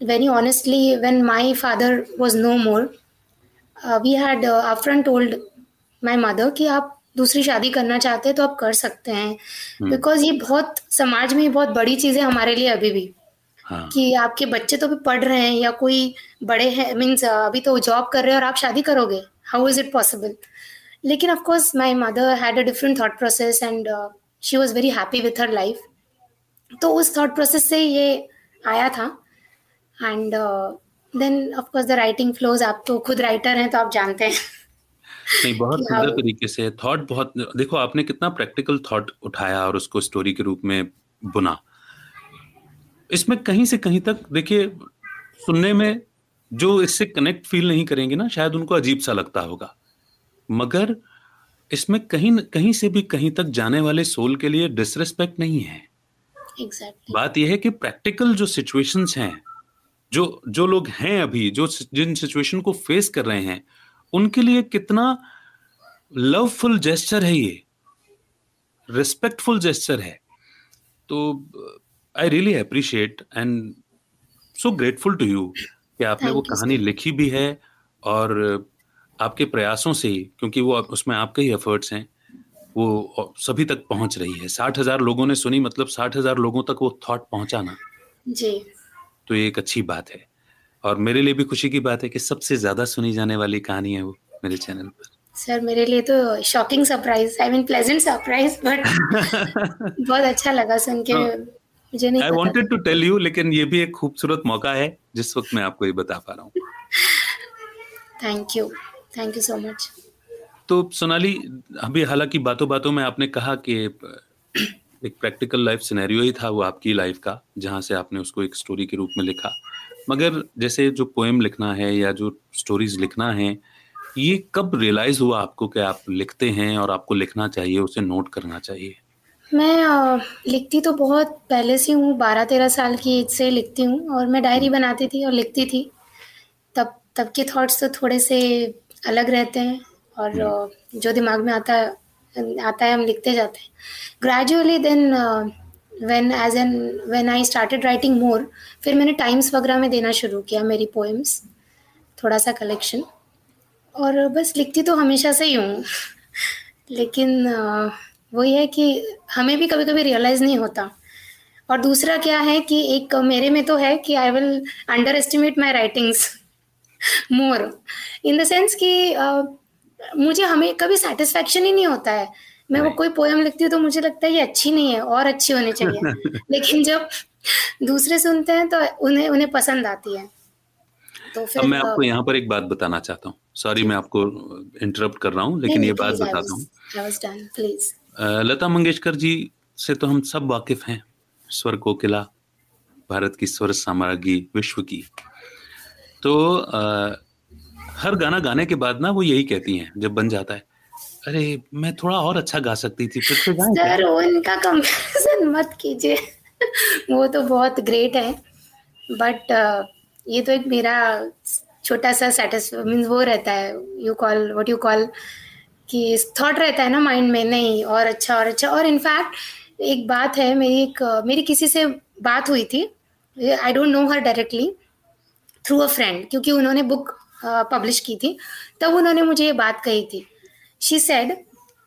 B: very honestly when my father was no more we had upfront told my mother कि आप दूसरी शादी करना चाहते हैं तो आप कर सकते हैं। बिकॉज़ ये बहुत समाज में बहुत बड़ी चीज़ है हमारे लिए अभी भी।
A: हाँ।
B: कि आपके बच्चे तो भी पढ़ रहे हैं या कोई बड़े हैं मीन्स अभी तो जॉब कर रहे हैं और आप शादी करोगे। हाउ इज़ इट पॉसिबल लेकिन of course my mother had a different thought process and she was very happy with her life तो उस थॉट प्रोसेस से ये आया था। And then of course the writing flows आप तो खुद राइटर हैं तो आप जानते हैं।
A: नहीं बहुत सुंदर। तरीके से थॉट बहुत देखो आपने कितना प्रैक्टिकल थॉट उठाया और उसको स्टोरी के रूप में बुना। इसमें कहीं से कहीं तक देखिए सुनने में जो इससे कनेक्ट फील नहीं करेंगे ना शायद उनको अजीब सा लगता होगा। मगर इसमें कहीं कहीं से भी कहीं तक जाने वाले सोल के लिए डिसरेस्पेक्ट नहीं है।
B: एग्जैक्टली
A: बात यह है कि प्रैक्टिकल जो सिचुएशंस हैं जो जो लोग हैं अभी जो जिन सिचुएशन को फेस कर रहे हैं उनके लिए कितना लवफुल जेस्चर है ये। रिस्पेक्टफुल जेस्चर है। तो I really appreciate and so grateful to you कि आपने वो
B: Thank you,
A: कहानी लिखी भी है और आपके प्रयासों से ही क्योंकि वो उसमें आपके ही एफर्ट्स हैं वो सभी तक पहुँच रही है। साठ हज़ार लोगों ने सुनी मतलब साठ हज़ार लोगों तक वो थॉट पहुँचा ना।
B: जी।
A: तो ये एक अच्छी बात है। और मेरे लिए भी खुशी की बात है कि सबसे ज़्यादा सुनी जाने वाली कहानी है वो मेरे चैनल पर।
B: सर मेरे लिए तो shocking surprise I mean pleasant surprise but बहुत अच्छा लगा सुन के।
A: हाँ।
B: मुझे नहीं I
A: wanted to tell you लेकिन ये भी एक खूबसूरत मौका है जिस वक्त मैं आपको ये बता पा रहा हूँ।
B: Thank you thank you so much
A: तो सोनाली अभी हालाँकि बातों बातों में आपने कहा कि एक प्रैक्टिकल लाइफ सिनेरियो ही था वो आपकी लाइफ का जहाँ से आपने उसको एक स्टोरी के रूप में लिखा। मगर जैसे जो पोएम लिखना है या जो स्टोरीज लिखना है ये कब रियलाइज़ हुआ आपको कि आप लिखते हैं और आपको लिखना चाहिए उसे नोट करना चाहिए?
B: मैं लिखती तो बहुत पहले से हूँ बारह तेरह साल की एज से लिखती हूँ और मैं डायरी बनाती थी और लिखती थी। तब तब के थॉट्स तो थोड़े से अलग रहते हैं और जो दिमाग में आता है आता है हम लिखते जाते हैं। Gradually then when as an when I started writing more फिर मैंने टाइम्स वगैरह में देना शुरू किया मेरी पोएम्स थोड़ा सा कलेक्शन और बस लिखती तो हमेशा से ही हूँ। लेकिन वही है कि हमें भी कभी कभी रियलाइज़ नहीं होता। और दूसरा क्या है कि एक मेरे में तो है कि I will underestimate my writings more. In the sense कि मुझे हमें कभी सेटिस्फेक्शन ही नहीं होता है। मैं वो कोई पोएम लिखती हूँ तो मुझे लगता है ये अच्छी नहीं है और अच्छी होनी चाहिए। लेकिन जब दूसरे सुनते हैं तो उन्हें उन्हें पसंद आती है। तो
A: अब मैं आपको यहाँ पर एक बात बताना चाहता हूँ। सॉरी मैं आपको इंटरप्ट कर रहा हूँ लेकिन ये बात बताता हूँ। लता मंगेशकर जी से तो हम सब वाकिफ हैं। स्वर कोकिला भारत की स्वर साम्राज्ञी विश्व की। तो अ, हर गाना गाने के बाद ना वो यही कहती हैं जब बन जाता है अरे मैं थोड़ा और अच्छा गा सकती थी फिर से
B: सर उनका कंपैरिजन मत कीजिए। वो तो बहुत ग्रेट है बट ये तो एक मेरा छोटा सा सेटिस्फाई मीन्स वो रहता है you call what you call कि थॉट रहता है ना माइंड में नहीं और अच्छा और अच्छा। और इनफैक्ट एक बात है मेरी एक मेरी किसी से बात हुई थी I don't know her directly through a friend क्योंकि उन्होंने बुक पब्लिश की थी तब उन्होंने मुझे ये बात कही थी। शी सेड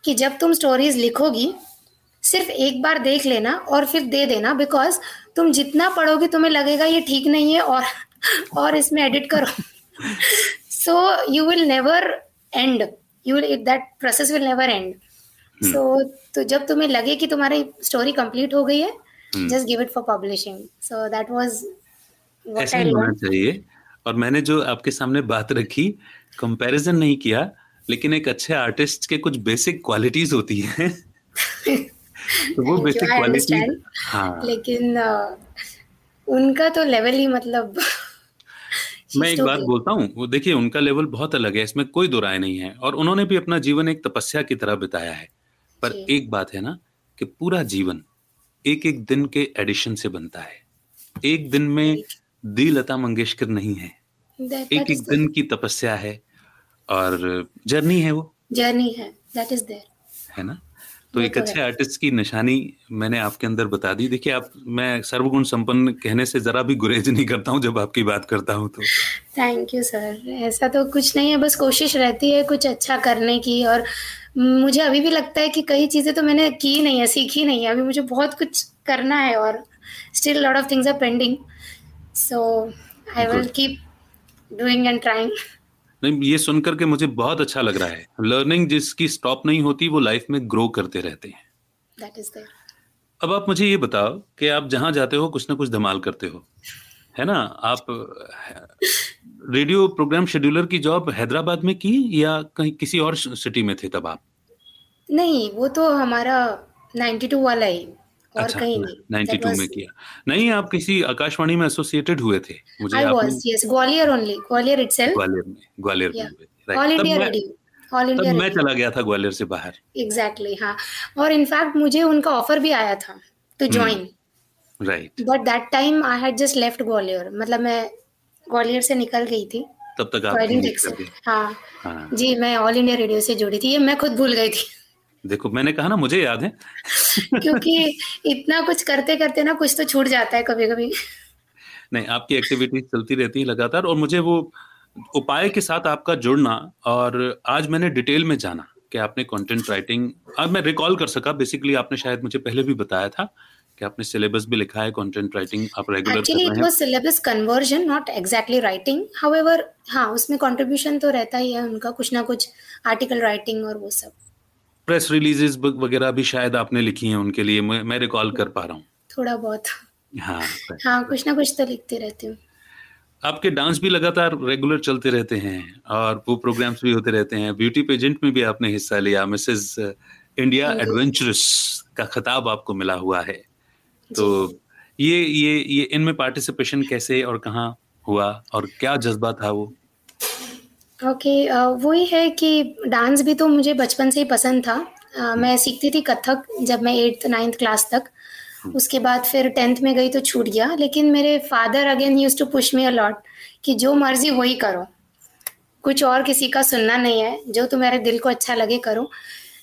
B: कि जब तुम स्टोरीज लिखोगी सिर्फ़ एक बार देख लेना और फिर दे देना बिकॉज़ तुम जितना पढ़ोगे तुम्हें लगेगा ये ठीक नहीं है और और इसमें एडिट करो। So you will never end you will that process will never end so तो जब तुम्हें लगे कि तुम्हारी स्टोरी कंप्लीट हो गई है just give it for publishing so that was
A: ऐसा होना चाहिए। और मैंने जो आपके सामने बात रखी कंपैरिजन नहीं किया लेकिन एक अच्छे आर्टिस्ट के कुछ बेसिक क्वालिटीज होती हैं। तो वो बेसिक क्वालिटी हाँ।
B: लेकिन उनका तो लेवल ही मतलब
A: मैं एक बात बोलता हूँ वो देखिए उनका लेवल बहुत अलग है इसमें कोई दो राय नहीं है और उन्होंने भी अपना जीवन एक तपस्या की तरह बिताया है। पर एक बात है ना कि पूरा जीवन एक एक दिन के एडिशन से बनता है। एक दिन में दी लता मंगेशकर नहीं है। एक एक दिन की तपस्या है और जर्नी है वो।
B: जर्नी है. दैट इज़ देयर
A: है ना? तो एक अच्छे आर्टिस्ट की निशानी मैंने आपके अंदर बता दी। देखिए आप मैं सर्वगुण संपन्न कहने से जरा भी गुरेज नहीं करता हूँ जब आपकी बात करता हूँ तो।
B: थैंक यू सर ऐसा तो कुछ नहीं है बस कोशिश रहती है कुछ अच्छा करने की और मुझे अभी भी लगता है कि कई चीज़ें तो मैंने की नहीं है सीखी नहीं है। अभी मुझे बहुत कुछ करना है और still lot of things are pending so I
A: will
B: keep doing and trying
A: नहीं ये सुनकर के मुझे बहुत अच्छा लग रहा है। लर्निंग जिसकी स्टॉप नहीं होती वो लाइफ में ग्रो करते रहते हैं।
B: दैट इज़
A: अब आप मुझे ये बताओ कि आप जहाँ जाते हो कुछ ना कुछ धमाल करते हो। है ना? आप रेडियो प्रोग्राम शेड्यूलर की जॉब हैदराबाद में की या कहीं किसी और सिटी में थे तब आप?
B: नहीं वो तो हमारा 92 वाला ही। और
A: अच्छा
B: कहीं नहीं
A: 92 में किया। नहीं आप किसी आकाशवाणी में एसोसिएटेड हुए थे मुझे I
B: was yes Gwalior only Gwalior itself
A: Gwalior में ग्वालियर में
B: Yeah. ऑल इंडिया
A: मैं-
B: रेडियो ऑल इंडिया
A: मैं चला गया था ग्वालियर से बाहर।
B: एग्जैक्टली हाँ। और इनफैक्ट मुझे उनका ऑफ़र भी आया था
A: to.
B: Join
A: right
B: but that time I had just left Gwalior मतलब मैं ग्वालियर से निकल गई थी।
A: तब तक आप।
B: हाँ।
A: हाँ।
B: जी मैं ऑल इंडिया रेडियो से जुड़ी थी ये मैं खुद भूल गई थी।
A: देखो मैंने कहा ना मुझे याद है।
B: क्योंकि इतना कुछ करते करते ना कुछ तो छूट जाता है कभी कभी
A: नहीं आपकी एक्टिविटीज़ चलती रहती है लगातार और मुझे वो उपाय के साथ आपका जुड़ना और आज मैंने डिटेल में जाना कि आपने कंटेंट राइटिंग अब मैं रिकॉल कर सका। बेसिकली आपने शायद मुझे पहले भी बताया था कि आपने सिलेबस भी लिखा है कंटेंट राइटिंग आप
B: regular
A: actually it
B: was syllabus conversion not exactly writing however हाँ उसमें कंट्रीब्यूशन तो रहता ही है उनका कुछ ना कुछ आर्टिकल राइटिंग और वो सब।
A: प्रेस रिलीजेस वगैरह भी शायद आपने लिखी हैं उनके लिए। मैं, मैं रिकॉल कर पा रहा हूँ।
B: थोड़ा बहुत।
A: हाँ
B: हाँ कुछ ना कुछ तो लिखती रहती हूँ।
A: आपके डांस भी लगातार रेगुलर चलते रहते हैं और वो प्रोग्राम्स भी होते रहते हैं। ब्यूटी पेजेंट में भी आपने हिस्सा लिया। मिसेस इंडिया एडवेंचरस का खिताब आपको मिला हुआ है। तो ये ये ये इनमें पार्टिसिपेशन कैसे और कहाँ हुआ और क्या जज्बा था वो?
B: ओके वही है कि डांस भी तो मुझे बचपन से ही पसंद था। अ, मैं सीखती थी कथक जब मैं एट्थ नाइन्थ क्लास तक। उसके बाद फिर टेंथ में गई तो छूट गया। लेकिन मेरे father again use to push me a lot कि जो मर्ज़ी वही करो। कुछ और किसी का सुनना नहीं है। जो तुम्हारे दिल को अच्छा लगे करो।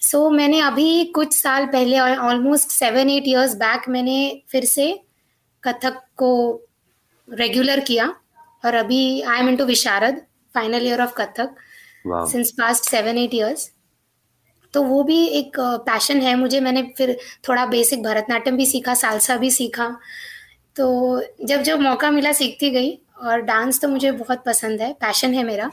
B: सो so, मैंने अभी कुछ साल पहले almost seven eight years back मैंने फिर से कथक को रेगुलर किया। और अभी I am into Visharad final year of
A: Kathak
B: since past seven eight years तो वो भी एक पैशन है मुझे। मैंने फिर थोड़ा बेसिक भरतनाट्यम भी सीखा सालसा भी सीखा। तो जब जब मौका मिला सीखती गई और डांस तो मुझे बहुत पसंद है। पैशन है मेरा।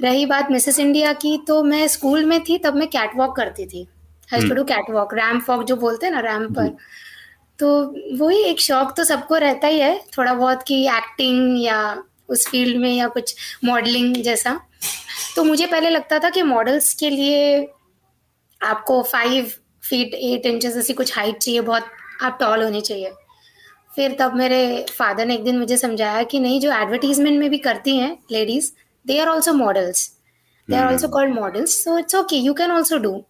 B: रही बात मिसेस इंडिया की तो मैं स्कूल में थी तब मैं कैट वॉक करती थी। Has to do cat walk ramp walk जो बोलते हैं ना रैम्प पर। तो वही एक शौक तो सबको रहता ही है। थोड़ा बहुत कि एक्टिंग या उस फ़ील्ड में या कुछ मॉडलिंग जैसा। तो मुझे पहले लगता था कि मॉडल्स के लिए आपको फाइव फीट एट इंचेस ऐसी कुछ हाइट चाहिए बहुत आप टॉल होने चाहिए। फिर तब मेरे फादर ने एक दिन मुझे समझाया कि नहीं जो एडवर्टीजमेंट में भी करती हैं ladies they are also models they are also called models so it's okay you can also do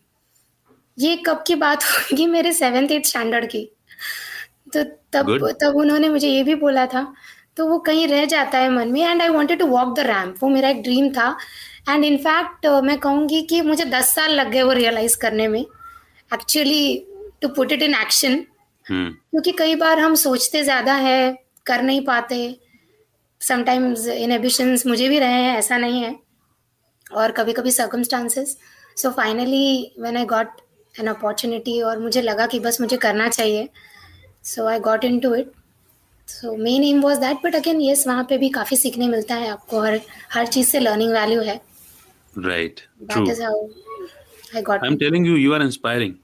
B: ये कब की बात होगी मेरे सेवेंथ एट स्टैंडर्ड की? तो तब Good. तब उन्होंने मुझे ये भी बोला था तो वो कहीं रह जाता है मन में and I wanted to walk the ramp वो मेरा एक ड्रीम था. एंड इनफैक्ट मैं कहूँगी कि मुझे दस साल लग गए वो रियलाइज़ करने में. Actually to put it in action क्योंकि कई बार हम सोचते ज़्यादा है कर नहीं पाते. समटाइम्स इनहिबिशंस मुझे भी रहे हैं ऐसा नहीं है. और कभी कभी circumstances so finally when I got an opportunity और मुझे लगा कि बस मुझे करना चाहिए so I got into it so main aim was that but again yes वहाँ पे भी काफ़ी सीखने मिलता है आपको हर हर चीज़ से लर्निंग वैल्यू है।
A: Right
B: that is how I got
A: I am telling you you are inspiring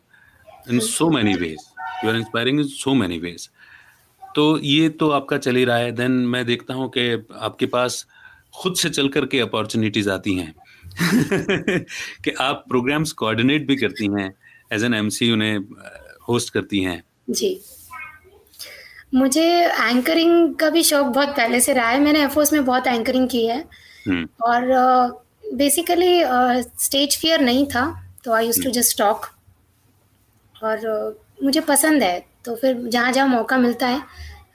A: in so many ways you are inspiring in so many ways तो ये तो आपका चल ही रहा है। देन मैं देखता हूँ कि आपके पास खुद से चल करके अपॉर्चुनिटीज़ आती हैं। कि आप प्रोग्राम्स कोऑर्डिनेट भी करती हैं एज एन एमसी उन्हें होस्ट करती हैं।
B: जी। मुझे एंकरिंग का भी शौक बहुत पहले से रहा है। मैंने एफोर्स में बहुत एंकरिंग की है। hmm. और बेसिकली स्टेज फियर नहीं था तो I use to just talk और uh, मुझे पसंद है तो फिर जहाँ जहाँ मौका मिलता है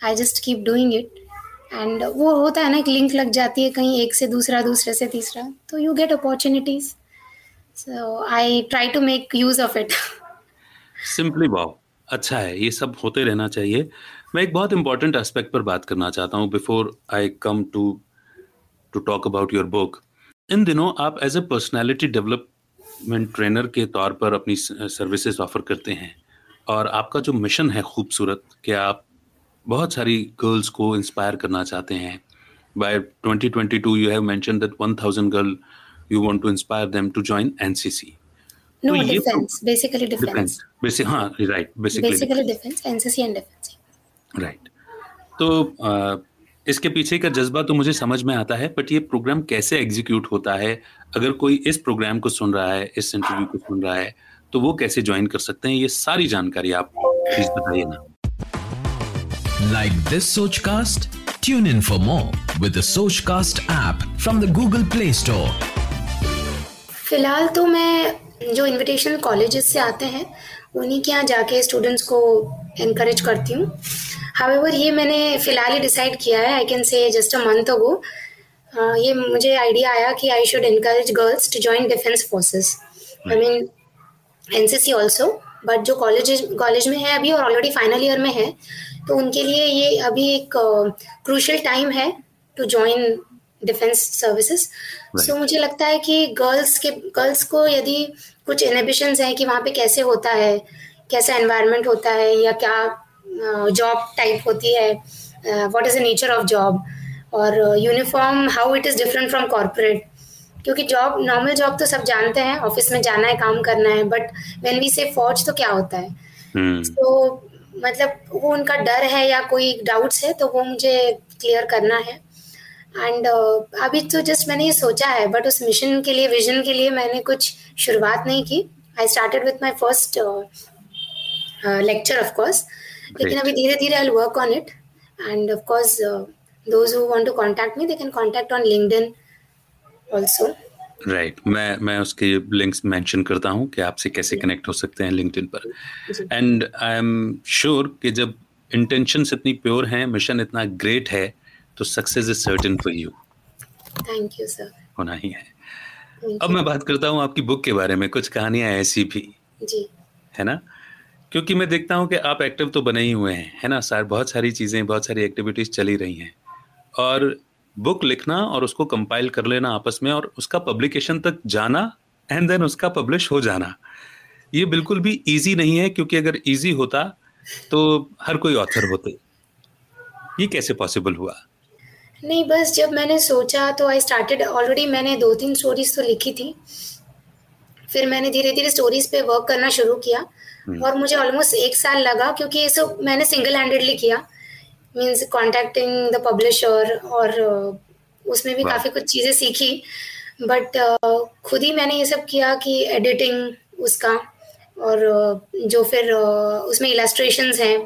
B: I just keep doing it and वो होता है ना एक लिंक लग जाती है कहीं एक से दूसरा दूसरे से तीसरा तो you get opportunities so I try to make use of it
A: simply wow अच्छा है ये सब होते रहना चाहिए। मैं एक बहुत इंपॉर्टेंट एस्पेक्ट पर बात करना चाहता हूँ before I come to to talk about your book इन दिनों आप as a personality development trainer के तौर पर अपनी सर्विसेज़ ऑफ़र करते हैं और आपका जो मिशन है खूबसूरत कि आप बहुत सारी गर्ल्स को इंस्पायर करना चाहते हैं। By 2022 you have mentioned that 1000 girl you want to inspire them to join NCC
B: no तो defense. Basically defense. defense.
A: Basic हाँ right. Basically
B: basically defense. NCC
A: right. तो इसके पीछे का जज्बा तो मुझे समझ में आता है बट ये प्रोग्राम कैसे एग्जीक्यूट होता है? अगर कोई इस प्रोग्राम को सुन रहा है इस इंटरव्यू को सुन रहा है तो वो कैसे ज्वाइन कर सकते हैं? ये सारी जानकारी आप प्लीज़ बताइए ना।
C: Like this Sochcast? Tune in for more with the Sochcast app from the Google Play Store.
B: फ़िलहाल तो मैं जो इनविटेशनल कॉलेजेस से आते हैं उन्हीं के यहाँ जाके स्टूडेंट्स को इनक्रेज करती हूँ। हावेवर ये मैंने फ़िलहाल ही डिसाइड किया है I can say just a month ago ये मुझे आइडिया आया कि I should encourage girls to join defence forces I mean NCC also but जो कॉलेज कॉलेज में है अभी और ऑलरेडी फाइनल ईयर में है तो उनके लिए ये अभी एक क्रूशल uh, टाइम है to join defence services so मुझे लगता है कि गर्ल्स के गर्ल्स को यदि कुछ इनहिबिशंस हैं कि वहाँ पे कैसे होता है कैसा एनवायरनमेंट होता है या क्या जॉब टाइप होती है। What is the nature of job और uniform how it is different from corporate क्योंकि जॉब नॉर्मल जॉब तो सब जानते हैं ऑफ़िस में जाना है काम करना है बट वेन वी से फौज तो क्या होता है? तो hmm. so, मतलब वो उनका डर है या कोई डाउट्स है तो वो मुझे क्लियर करना है। एंड uh, अभी तो जस्ट मैंने ये सोचा है बट उस मिशन के लिए विजन के लिए मैंने कुछ शुरुआत नहीं की। I started with my first lecture of course लेकिन अभी धीरे धीरे I work on it and of course those who want to contact me they can contact on LinkedIn also
A: right right. मैं मैं उसके लिंक्स मेंशन करता हूँ कि आपसे कैसे कनेक्ट हो सकते हैं लिंक्डइन पर। एंड आई एम श्योर कि जब इंटेंशंस इतनी प्योर हैं मिशन इतना ग्रेट है तो success is certain for you
B: thank you sir
A: होना ही है। अब मैं बात करता हूँ आपकी बुक के बारे में कुछ कहानियाँ ऐसी भी
B: जी।
A: है ना? क्योंकि मैं देखता हूँ कि आप एक्टिव तो बने ही हुए हैं, है ना? सर, बहुत सारी चीज़ें, बहुत सारी एक्टिविटीज़ चली रही हैं। और बुक लिखना और उसको कंपाइल कर लेना आपस में और उसका पब्लिकेशन तक जाना एंड देन उसका पब्लिश हो जाना, ये बिल्कुल भी इजी नहीं है क्योंकि अगर इजी होता तो हर कोई ऑथर होते। ये कैसे पॉसिबल हुआ?
B: नहीं, बस जब मैंने सोचा तो आई स्टार्टेड ऑलरेडी मैंने दो तीन स्टोरीज तो लिखी थी। फिर मैंने धीरे धीरे स्टोरीज पे वर्क करना शुरू किया। और मुझे ऑलमोस्ट एक साल लगा क्योंकि ये सब मैंने सिंगल हैंडेडली किया। मीन्स कॉन्टेक्टिंग द पब्लिशर और उसमें भी काफ़ी कुछ चीज़ें सीखी। बट खुद ही मैंने ये सब किया कि एडिटिंग उसका और uh, जो फिर uh, उसमें इलस्ट्रेशंस हैं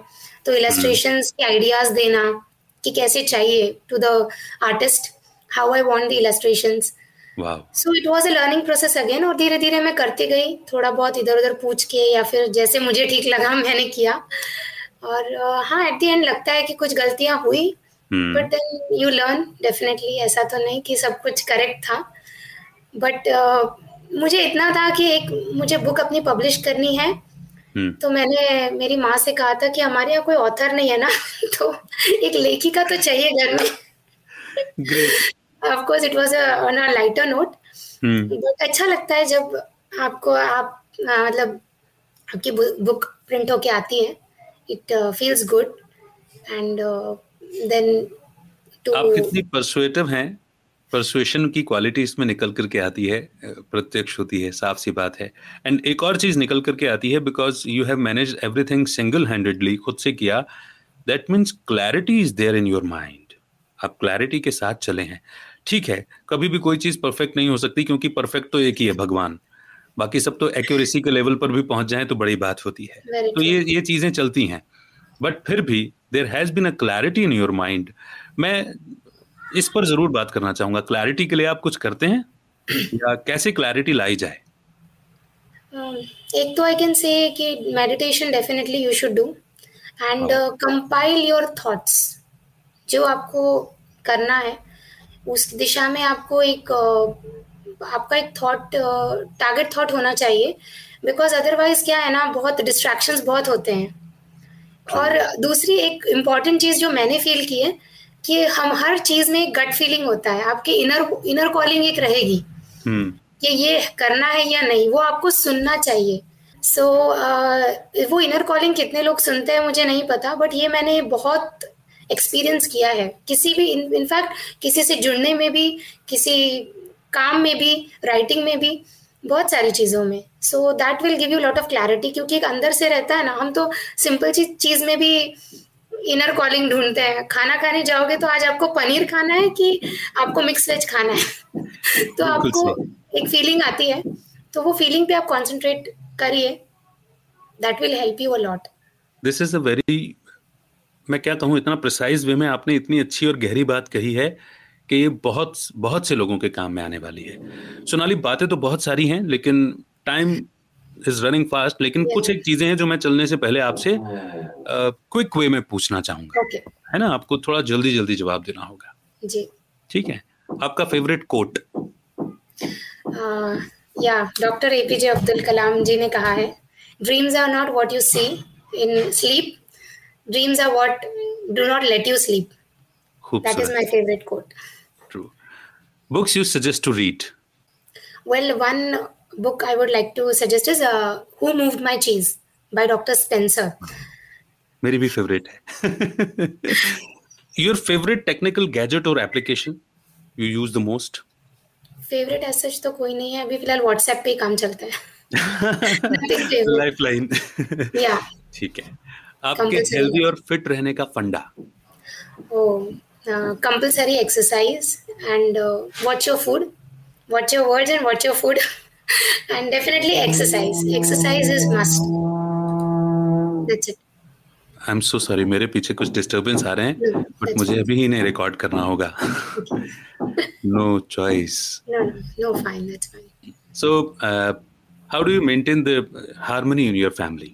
B: तो इलस्ट्रेशंस के आइडियाज़ देना कि कैसे चाहिए to the artist how I want the
A: illustrations
B: so it was a learning process again और धीरे धीरे मैं करती गई थोड़ा बहुत इधर उधर पूछ के या फिर जैसे मुझे ठीक लगा मैंने किया। और uh, हाँ एट द एंड लगता है कि कुछ गलतियाँ हुई but then you learn definitely ऐसा तो नहीं कि सब कुछ करेक्ट था। बट uh, मुझे इतना था कि एक मुझे बुक अपनी पब्लिश करनी है।
A: हम्म
B: तो मैंने मेरी माँ से कहा था कि हमारे यहाँ कोई ऑथर नहीं है ना तो एक लेखिका तो चाहिए घर में। Of course it was on a lighter
A: note
B: but अच्छा लगता है जब आपको आप मतलब आपकी बुक प्रिंट होके आती है। It feels good and then to
A: आप कितनी परसुएटिव हैं? परसुएशन की क्वालिटी इसमें निकल करके आती है प्रत्यक्ष होती है साफ़ सी बात है। एंड एक और चीज़ निकल करके आती है because you have manage everything single handedly खुद से किया that means clarity is there in your mind आप क्लैरिटी के साथ चले हैं। ठीक है कभी भी कोई चीज़ परफेक्ट नहीं हो सकती क्योंकि परफेक्ट तो एक ही है भगवान। बाकी सब तो एक्यूरेसी के लेवल पर भी पहुँच जाए तो बड़ी बात होती है। तो ये ये चीज़ें चलती हैं। बट फिर भी there has been a clarity in your mind मैं इस पर ज़रूर बात करना चाहूँगा। क्लैरिटी के लिए आप कुछ करते हैं? या कैसे क्लैरिटी लाई जाए?
B: Um, एक तो आई कैन से कि meditation definitely you should do and compile your thoughts जो आपको करना है उस दिशा में आपको एक आपका एक थॉट टारगेट थॉट होना चाहिए। बिकॉज़ अदरवाइज़ क्या है ना बहुत डिस्ट्रैक्शंस बहुत होते हैं। और दूसरी एक इंपॉर्टेंट चीज़ जो मैंने फील की है कि हम हर चीज़ में एक गट फीलिंग होता है। आपके इनर इनर कॉलिंग एक रहेगी।
A: हम्म।
B: कि ये करना है या नहीं वो आपको सुनना चाहिए। सो so, uh, वो इनर कॉलिंग कितने लोग सुनते हैं मुझे नहीं पता बट ये मैंने बहुत एक्सपीरियंस किया है। किसी भी इनफैक्ट किसी से जुड़ने में भी किसी काम में भी राइटिंग में भी बहुत सारी चीज़ों में। So that will give you lot of clarity क्योंकि एक अंदर से रहता है ना। हम तो सिंपल चीज़ चीज़ में भी इनर कॉलिंग ढूंढते हैं। खाना खाने जाओगे तो आज आपको पनीर खाना है कि आपको मिक्स वेज खाना है? तो आपको एक फीलिंग आती है। तो वो फीलिंग पे आप कॉन्सेंट्रेट करिए। That will help you a lot
A: this is a very मैं क्या कहूँ इतना प्रिसाइज वे में आपने इतनी अच्छी और गहरी बात कही है कि ये बहुत बहुत से लोगों के काम में आने वाली है। सोनाली बातें तो बहुत सारी हैं लेकिन टाइम इज़ रनिंग फास्ट लेकिन कुछ एक चीज़ें हैं जो मैं चलने से पहले आपसे क्विक वे में पूछना चाहूँगा।
B: ओके
A: है ना? आपको थोड़ा जल्दी जल्दी जवाब देना होगा।
B: जी।
A: ठीक है? आपका फेवरेट कोट
B: या डॉक्टर एपीजे अब्दुल कलाम जी ने कहा है dreams are not what you see in sleep Dreams are what do not let you sleep that is my
A: खूबसूरत
B: favourite quote
A: true books you suggest to read
B: Well, one book I would like to suggest is uh, Who Moved My Cheese by Dr. Spencer.
A: मेरी भी favourite है your favourite technical gadget और application you use the most
B: favourite as such तो कोई नहीं है अभी फिलहाल व्हाट्सएप पे ही काम चलता है Nothing favorite.
A: लाइफ लाइन
B: या
A: ठीक है आपके हेल्दी और फिट रहने का फंडा।
B: Compulsory exercise and watch your food watch your words and watch your food and definitely exercise exercise is must that's it
A: I am so sorry मेरे पीछे कुछ डिस्टरबेंस आ रहे हैं बट मुझे अभी ही नहीं रिकॉर्ड करना होगा। No choice
B: no no fine that's fine
A: so how do you maintain the harmony in your family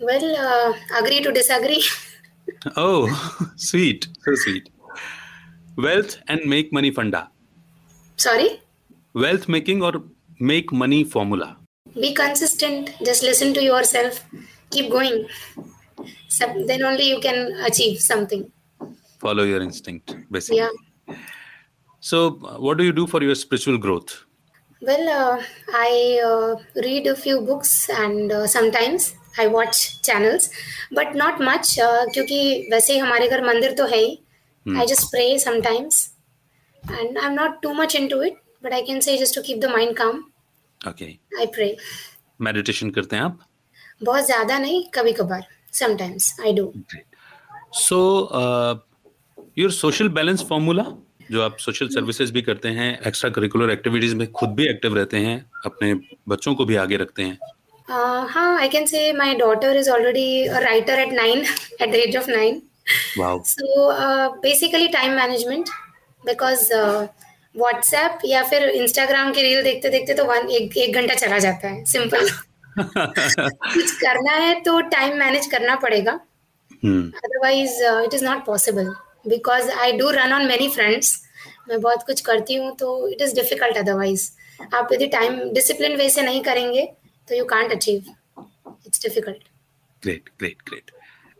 B: Well, uh, agree to disagree.
A: oh, sweet. So sweet. Wealth and make money funda.
B: Sorry?
A: Wealth making or make money formula.
B: Be consistent. Just listen to yourself. Keep going. So then only you can achieve something.
A: Follow your instinct, basically.
B: Yeah.
A: So, what do you do for your spiritual growth?
B: Well, uh, I uh, read a few books and uh, sometimes I watch channels but not much क्योंकि वैसे ही हमारे घर मंदिर तो है ही। I just pray sometimes and I am not too much into it but I can say just to keep the mind calm I pray
A: meditation करते हैं आप?
B: बहुत ज़्यादा नहीं कभी कभार sometimes I do
A: so your social balance formula जो आप सोशल सर्विसेज़ भी करते हैं एक्स्ट्रा करिकुलर एक्टिविटीज़ में खुद भी एक्टिव रहते हैं अपने बच्चों को भी आगे रखते हैं
B: uh, हाँ I can say my daughter is already writer at nine at the age of nine so basically time management because WhatsApp या फिर इंस्टाग्राम के रील देखते देखते तो वन एक एक घंटा चला जाता है सिंपल कुछ करना है तो टाइम मैनेज करना पड़ेगा। Otherwise it is not possible because I do run on many friends मैं बहुत कुछ करती हूँ तो इट इज़ डिफ़िकल्ट अदरवाइज़ आप यदि टाइम डिसिप्लिन वे से नहीं करेंगे तो you can't achieve it's difficult
A: great great great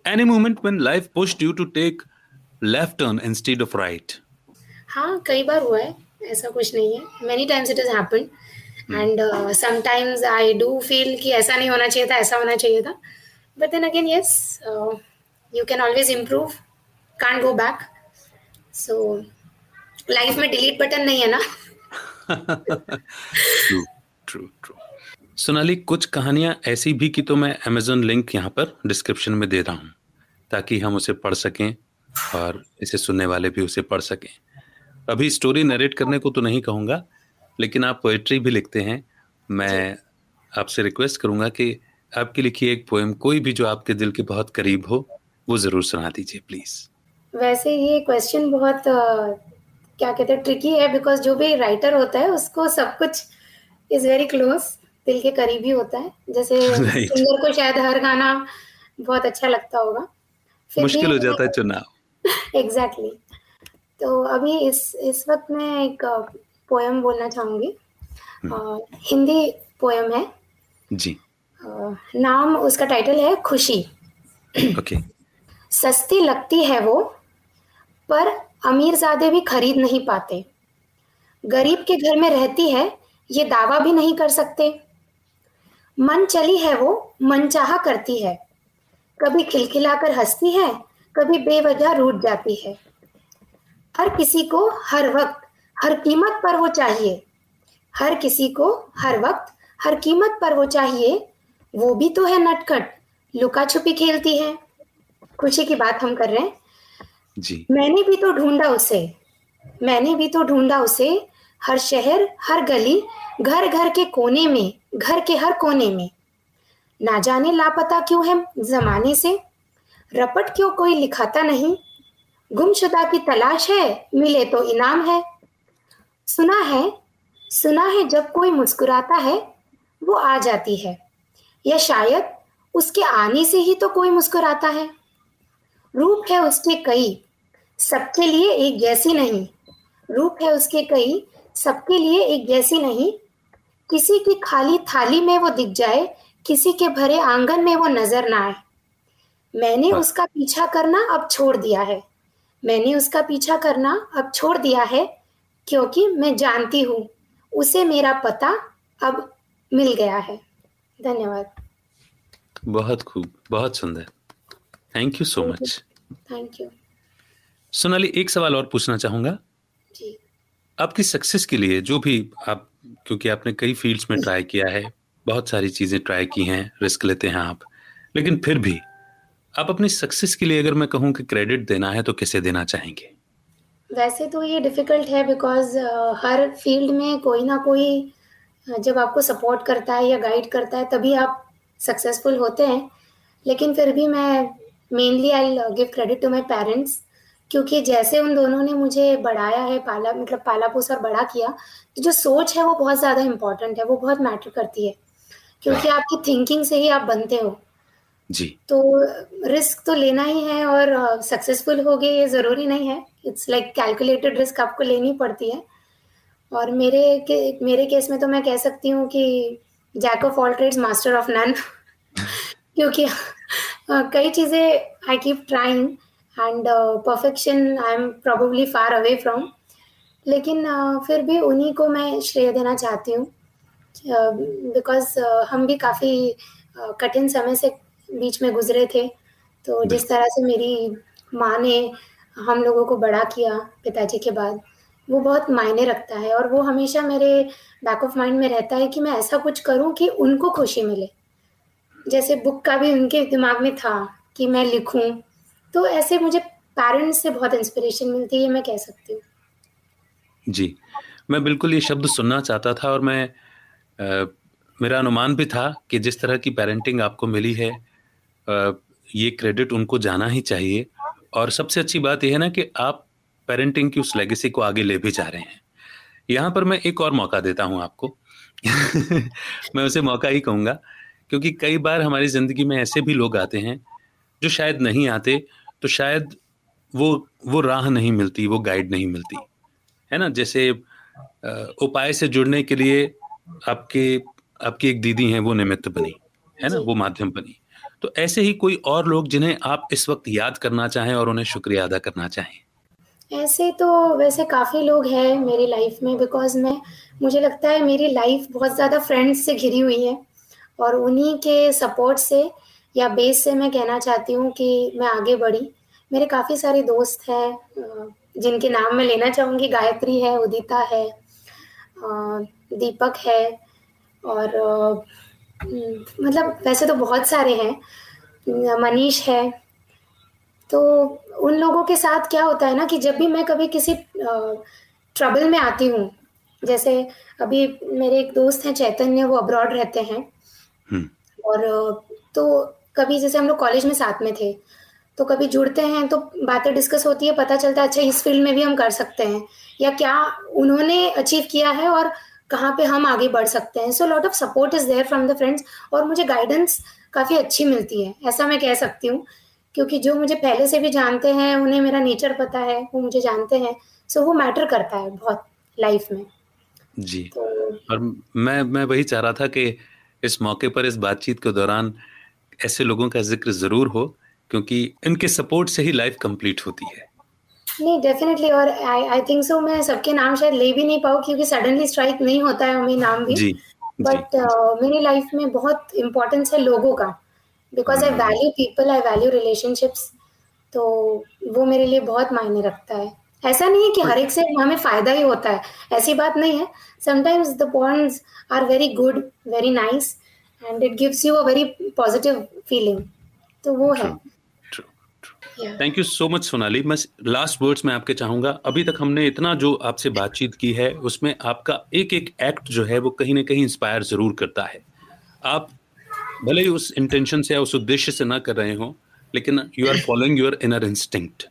A: any moment when life pushed you to take left turn instead of right
B: हाँ कई बार हुआ है ऐसा कुछ नहीं है। Many times it is happened and sometimes I do feel कि ऐसा नहीं होना चाहिए था ऐसा होना चाहिए था। But then again yes you can always improve can't go back so life में डिलीट बटन नहीं है ना?
A: ट्रू ट्रू ट्रू सोनाली कुछ कहानियाँ ऐसी भी कि तो मैं अमेजोन लिंक यहाँ पर डिस्क्रिप्शन में दे रहा हूँ ताकि हम उसे पढ़ सकें और इसे सुनने वाले भी उसे पढ़ सकें। अभी स्टोरी नरेट करने को तो नहीं कहूँगा लेकिन आप पोएट्री भी लिखते हैं। मैं आपसे रिक्वेस्ट करूँगा कि आपकी लिखी एक पोएम कोई भी जो आपके दिल के बहुत करीब हो वो ज़रूर सुना दीजिए प्लीज़
B: वैसे ये क्वेश्चन बहुत क्या कहते हैं ट्रिकी है बिकॉज़ जो भी राइटर होता है उसको सब कुछ इज़ वेरी क्लोज दिल के करीब ही होता है। जैसे right. सिंगर को शायद हर गाना बहुत अच्छा लगता होगा।
A: मुश्किल हो जाता है चुनाव।
B: Exactly exactly. तो अभी इस इस वक्त मैं एक पोयम बोलना चाहूँगी। हम्म। हिंदी पोयम है।
A: जी।
B: आ, नाम उसका टाइटल है खुशी।
A: ओके
B: सस्ती लगती है वो पर अमीरजादे भी खरीद नहीं पाते। गरीब के घर में रहती है ये दावा भी नहीं कर सकते। मन चली है वो मन चाह करती है। कभी खिलखिलाकर हंसती है कभी बेवजह रूठ जाती है। हर किसी को हर वक्त हर कीमत पर वो चाहिए। हर किसी को हर वक्त हर कीमत पर वो चाहिए। वो भी तो है नटखट लुका छुपी खेलती है। खुशी की बात हम कर रहे हैं।
A: जी।
B: मैंने भी तो ढूंढा उसे मैंने भी तो ढूंढा उसे हर शहर, हर गली घर घर के कोने में, घर के हर कोने में। ना जाने लापता क्यों है जमाने से? रपट क्यों कोई लिखाता नहीं? गुमशुदा की तलाश है, मिले तो इनाम है। सुना है सुना है जब कोई मुस्कुराता है, वो आ जाती है। या शायद उसके आने से ही तो कोई मुस्कुराता है। रूप है उसके कई, सबके लिए एक जैसी नहीं। रूप है उसके कई सबके लिए एक जैसी नहीं। किसी की खाली थाली में वो दिख जाए किसी के भरे आँगन में वो नज़र ना आए। मैंने हाँ। उसका पीछा करना अब छोड़ दिया है। मैंने उसका पीछा करना अब छोड़ दिया है क्योंकि मैं जानती हूँ उसे मेरा पता अब मिल गया है। धन्यवाद।
A: बहुत खूब बहुत सुंदर। Thank you so much
B: thank you
A: Sonali एक सवाल और पूछना चाहूँगा। आपकी सक्सेस के लिए जो भी आप, क्योंकि आपने कई फील्ड्स में ट्राई किया है, बहुत सारी चीज़ें ट्राई की हैं रिस्क लेते हैं आप, लेकिन फिर भी आप अपनी सक्सेस के लिए अगर मैं कहूँ कि क्रेडिट देना है तो किसे देना चाहेंगे?
B: वैसे तो ये डिफ़िकल्ट है बिकॉज़ हर फ़ील्ड में कोई ना कोई जब आपको सपोर्ट करता है या गाइड करता है तभी आप सक्सेसफुल होते हैं, लेकिन फिर भी मैं mainly I give credit to my parents क्योंकि जैसे उन दोनों ने मुझे बढ़ाया है पाला मतलब पाला पोसा बड़ा किया तो जो सोच है वो बहुत ज़्यादा इम्पोर्टेंट है वो बहुत मैटर करती है। क्योंकि आपकी थिंकिंग से ही आप बनते हो।
A: जी।
B: तो रिस्क तो लेना ही है और सक्सेसफुल हो गए ये ज़रूरी नहीं है। इट्स लाइक कैलकुलेटेड रिस्क आपको लेनी पड़ती है। और मेरे के मेरे केस में तो मैं कह सकती हूँ कि jack of all trades master of none क्योंकि कई चीज़ें I keep trying and perfection I am probably far away from लेकिन uh, फिर भी उन्हीं को मैं श्रेय देना चाहती हूँ। बिकॉज़ uh, uh, हम भी काफ़ी uh, कठिन समय से बीच में गुजरे थे। तो जिस तरह से मेरी माँ ने हम लोगों को बड़ा किया पिताजी के बाद वो बहुत मायने रखता है। और वो हमेशा मेरे बैक ऑफ़ माइंड में रहता है कि मैं ऐसा कुछ करूँ कि उनको खुशी मिले। जैसे बुक का भी उनके दिमाग में था कि मैं लिखूं। तो ऐसे मुझे पेरेंट्स से बहुत इंस्पिरेशन मिलती है मैं कह सकती हूँ।
A: जी मैं बिल्कुल ये शब्द सुनना चाहता था और मैं आ, मेरा अनुमान भी था कि जिस तरह की पेरेंटिंग आपको मिली है आ, ये क्रेडिट उनको जाना ही चाहिए। और सबसे अच्छी बात यह है ना कि आप पेरेंटिंग की उस लेगेसी को आगे ले भी जा रहे हैं। यहाँ पर मैं एक और मौका देता हूँ आपको। मैं उसे मौका ही कहूँगा क्योंकि कई बार हमारी ज़िंदगी में ऐसे भी लोग आते हैं जो शायद नहीं आते तो शायद वो वो राह नहीं मिलती वो गाइड नहीं मिलती। है ना? जैसे उपाय से जुड़ने के लिए आपके आपकी एक दीदी हैं वो निमित्त बनी है ना? वो माध्यम बनी। तो ऐसे ही कोई और लोग जिन्हें आप इस वक्त याद करना चाहें और उन्हें शुक्रिया अदा करना चाहें?
B: ऐसे तो वैसे काफ़ी लोग हैं मेरी लाइफ में बिकॉज़ मैं मुझे लगता है मेरी लाइफ बहुत ज़्यादा फ्रेंड्स से घिरी हुई है और उन्हीं के सपोर्ट से या बेस से मैं कहना चाहती हूँ कि मैं आगे बढ़ी। मेरे काफ़ी सारे दोस्त हैं जिनके नाम मैं लेना चाहूँगी। गायत्री है उदिता है दीपक है और मतलब वैसे तो बहुत सारे हैं। मनीष है। तो उन लोगों के साथ क्या होता है ना कि जब भी मैं कभी किसी ट्रबल में आती हूँ जैसे अभी मेरे एक दोस्त हैं चैतन्य वो अब्रॉड रहते हैं। हम्म। और तो कभी जैसे हम लोग कॉलेज में साथ में थे तो कभी जुड़ते हैं तो बातें डिस्कस होती है पता चलता है अच्छा इस फ़ील्ड में भी हम कर सकते हैं या क्या उन्होंने अचीव किया है और कहाँ पे हम आगे बढ़ सकते हैं। So lot of support is there from the friends और मुझे गाइडेंस काफ़ी अच्छी मिलती है ऐसा मैं कह सकती हूँ क्योंकि जो मुझे पहले से भी जानते हैं उन्हें मेरा नेचर पता है वो मुझे जानते हैं सो वो मैटर करता है बहुत लाइफ में।
A: जी। तो, और मैं मैं वही चाह रहा था कि इस मौके पर इस बातचीत के दौरान ऐसे लोगों का ज़िक्र ज़रूर हो क्योंकि इनके सपोर्ट से ही लाइफ कंप्लीट होती है।
B: नहीं डेफिनेटली और आई आई थिंक सो मैं सबके नाम शायद ले भी नहीं पाऊँ क्योंकि सडनली स्ट्राइक नहीं होता है हमें नाम भी। जी बट uh, मेरी लाइफ में बहुत इम्पोर्टेंस है लोगों का। Because I value people I value relationships तो वो मेरे लिए बहुत मायने रखता है। ऐसा नहीं है कि हर एक से हमें फ़ायदा ही होता है ऐसी बात नहीं है। Sometimes the bonds are very good very nice and it gives you a very positive feeling तो वो है।
A: Thank you so much Sonali मैं लास्ट वर्ड्स में आपके चाहूँगा। अभी तक हमने इतना जो आपसे बातचीत की है उसमें आपका एक एक एक्ट जो है वो कहीं ना कहीं इंस्पायर ज़रूर करता है। आप भले ही उस इंटेंशन से या उस उद्देश्य से ना कर रहे हो लेकिन you are following your inner instinct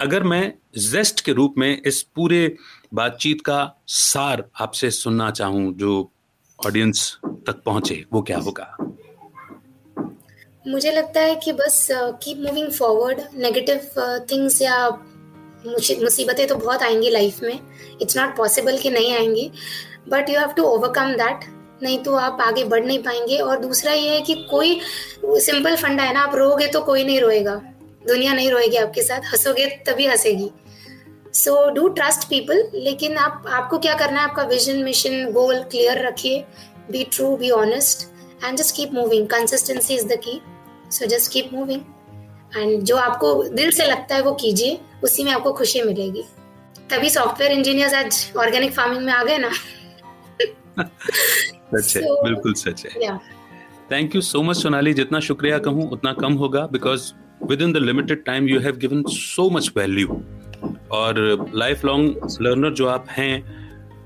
A: अगर मैं जेस्ट के रूप में इस पूरे बातचीत का सार आपसे सुनना चाहूँ जो ऑडियंस तक पहुँचे, वो क्या होगा?
B: मुझे लगता है कि बस keep moving forward negative things या मुसीबतें तो बहुत आएँगी लाइफ में। इट्स नॉट पॉसिबल कि नहीं आएँगी but you have to overcome that नहीं तो आप आगे बढ़ नहीं पाएँगे। और दूसरा ये है कि कोई सिंपल फंडा है ना, आप रोगे तो कोई नहीं रोएगा। दुनिया नहीं रोएगी आपके साथ, हंसोगे तभी हंसेगी। सो डू ट्रस्ट पीपल लेकिन आप आपको क्या करना है? आपका विजन मिशन गोल क्लियर रखिए be true be honest and just keep moving consistency is the key so just keep moving and जो आपको दिल से लगता है वो कीजिए उसी में आपको खुशी मिलेगी। तभी सॉफ्टवेयर इंजीनियर्स आज ऑर्गेनिक फ़ार्मिंग में आ गए ना।
A: सच है so, बिल्कुल सच है। Thank you so much Sonali जितना शुक्रिया कहूँ उतना कम होगा because within the limited time you have given so much value और लाइफ लॉन्ग लर्नर जो आप हैं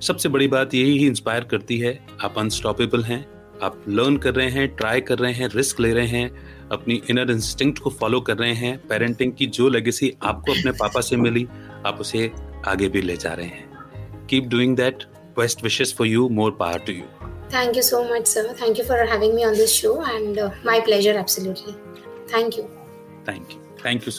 A: सबसे बड़ी बात यही ही इंस्पायर करती है आप अनस्टॉपेबल हैं आप लर्न कर रहे हैं ट्राई कर रहे हैं रिस्क ले रहे हैं अपनी इनर इंस्टिंक्ट को फॉलो कर रहे हैं पेरेंटिंग की जो लेगेसी आपको अपने पापा से मिली आप उसे आगे भी ले जा रहे हैं keep doing that best wishes for you more power to you
B: Thank you so much, sir. Thank you for having me on this show, and uh, my pleasure, absolutely. Thank you.
A: Thank you. Thank you,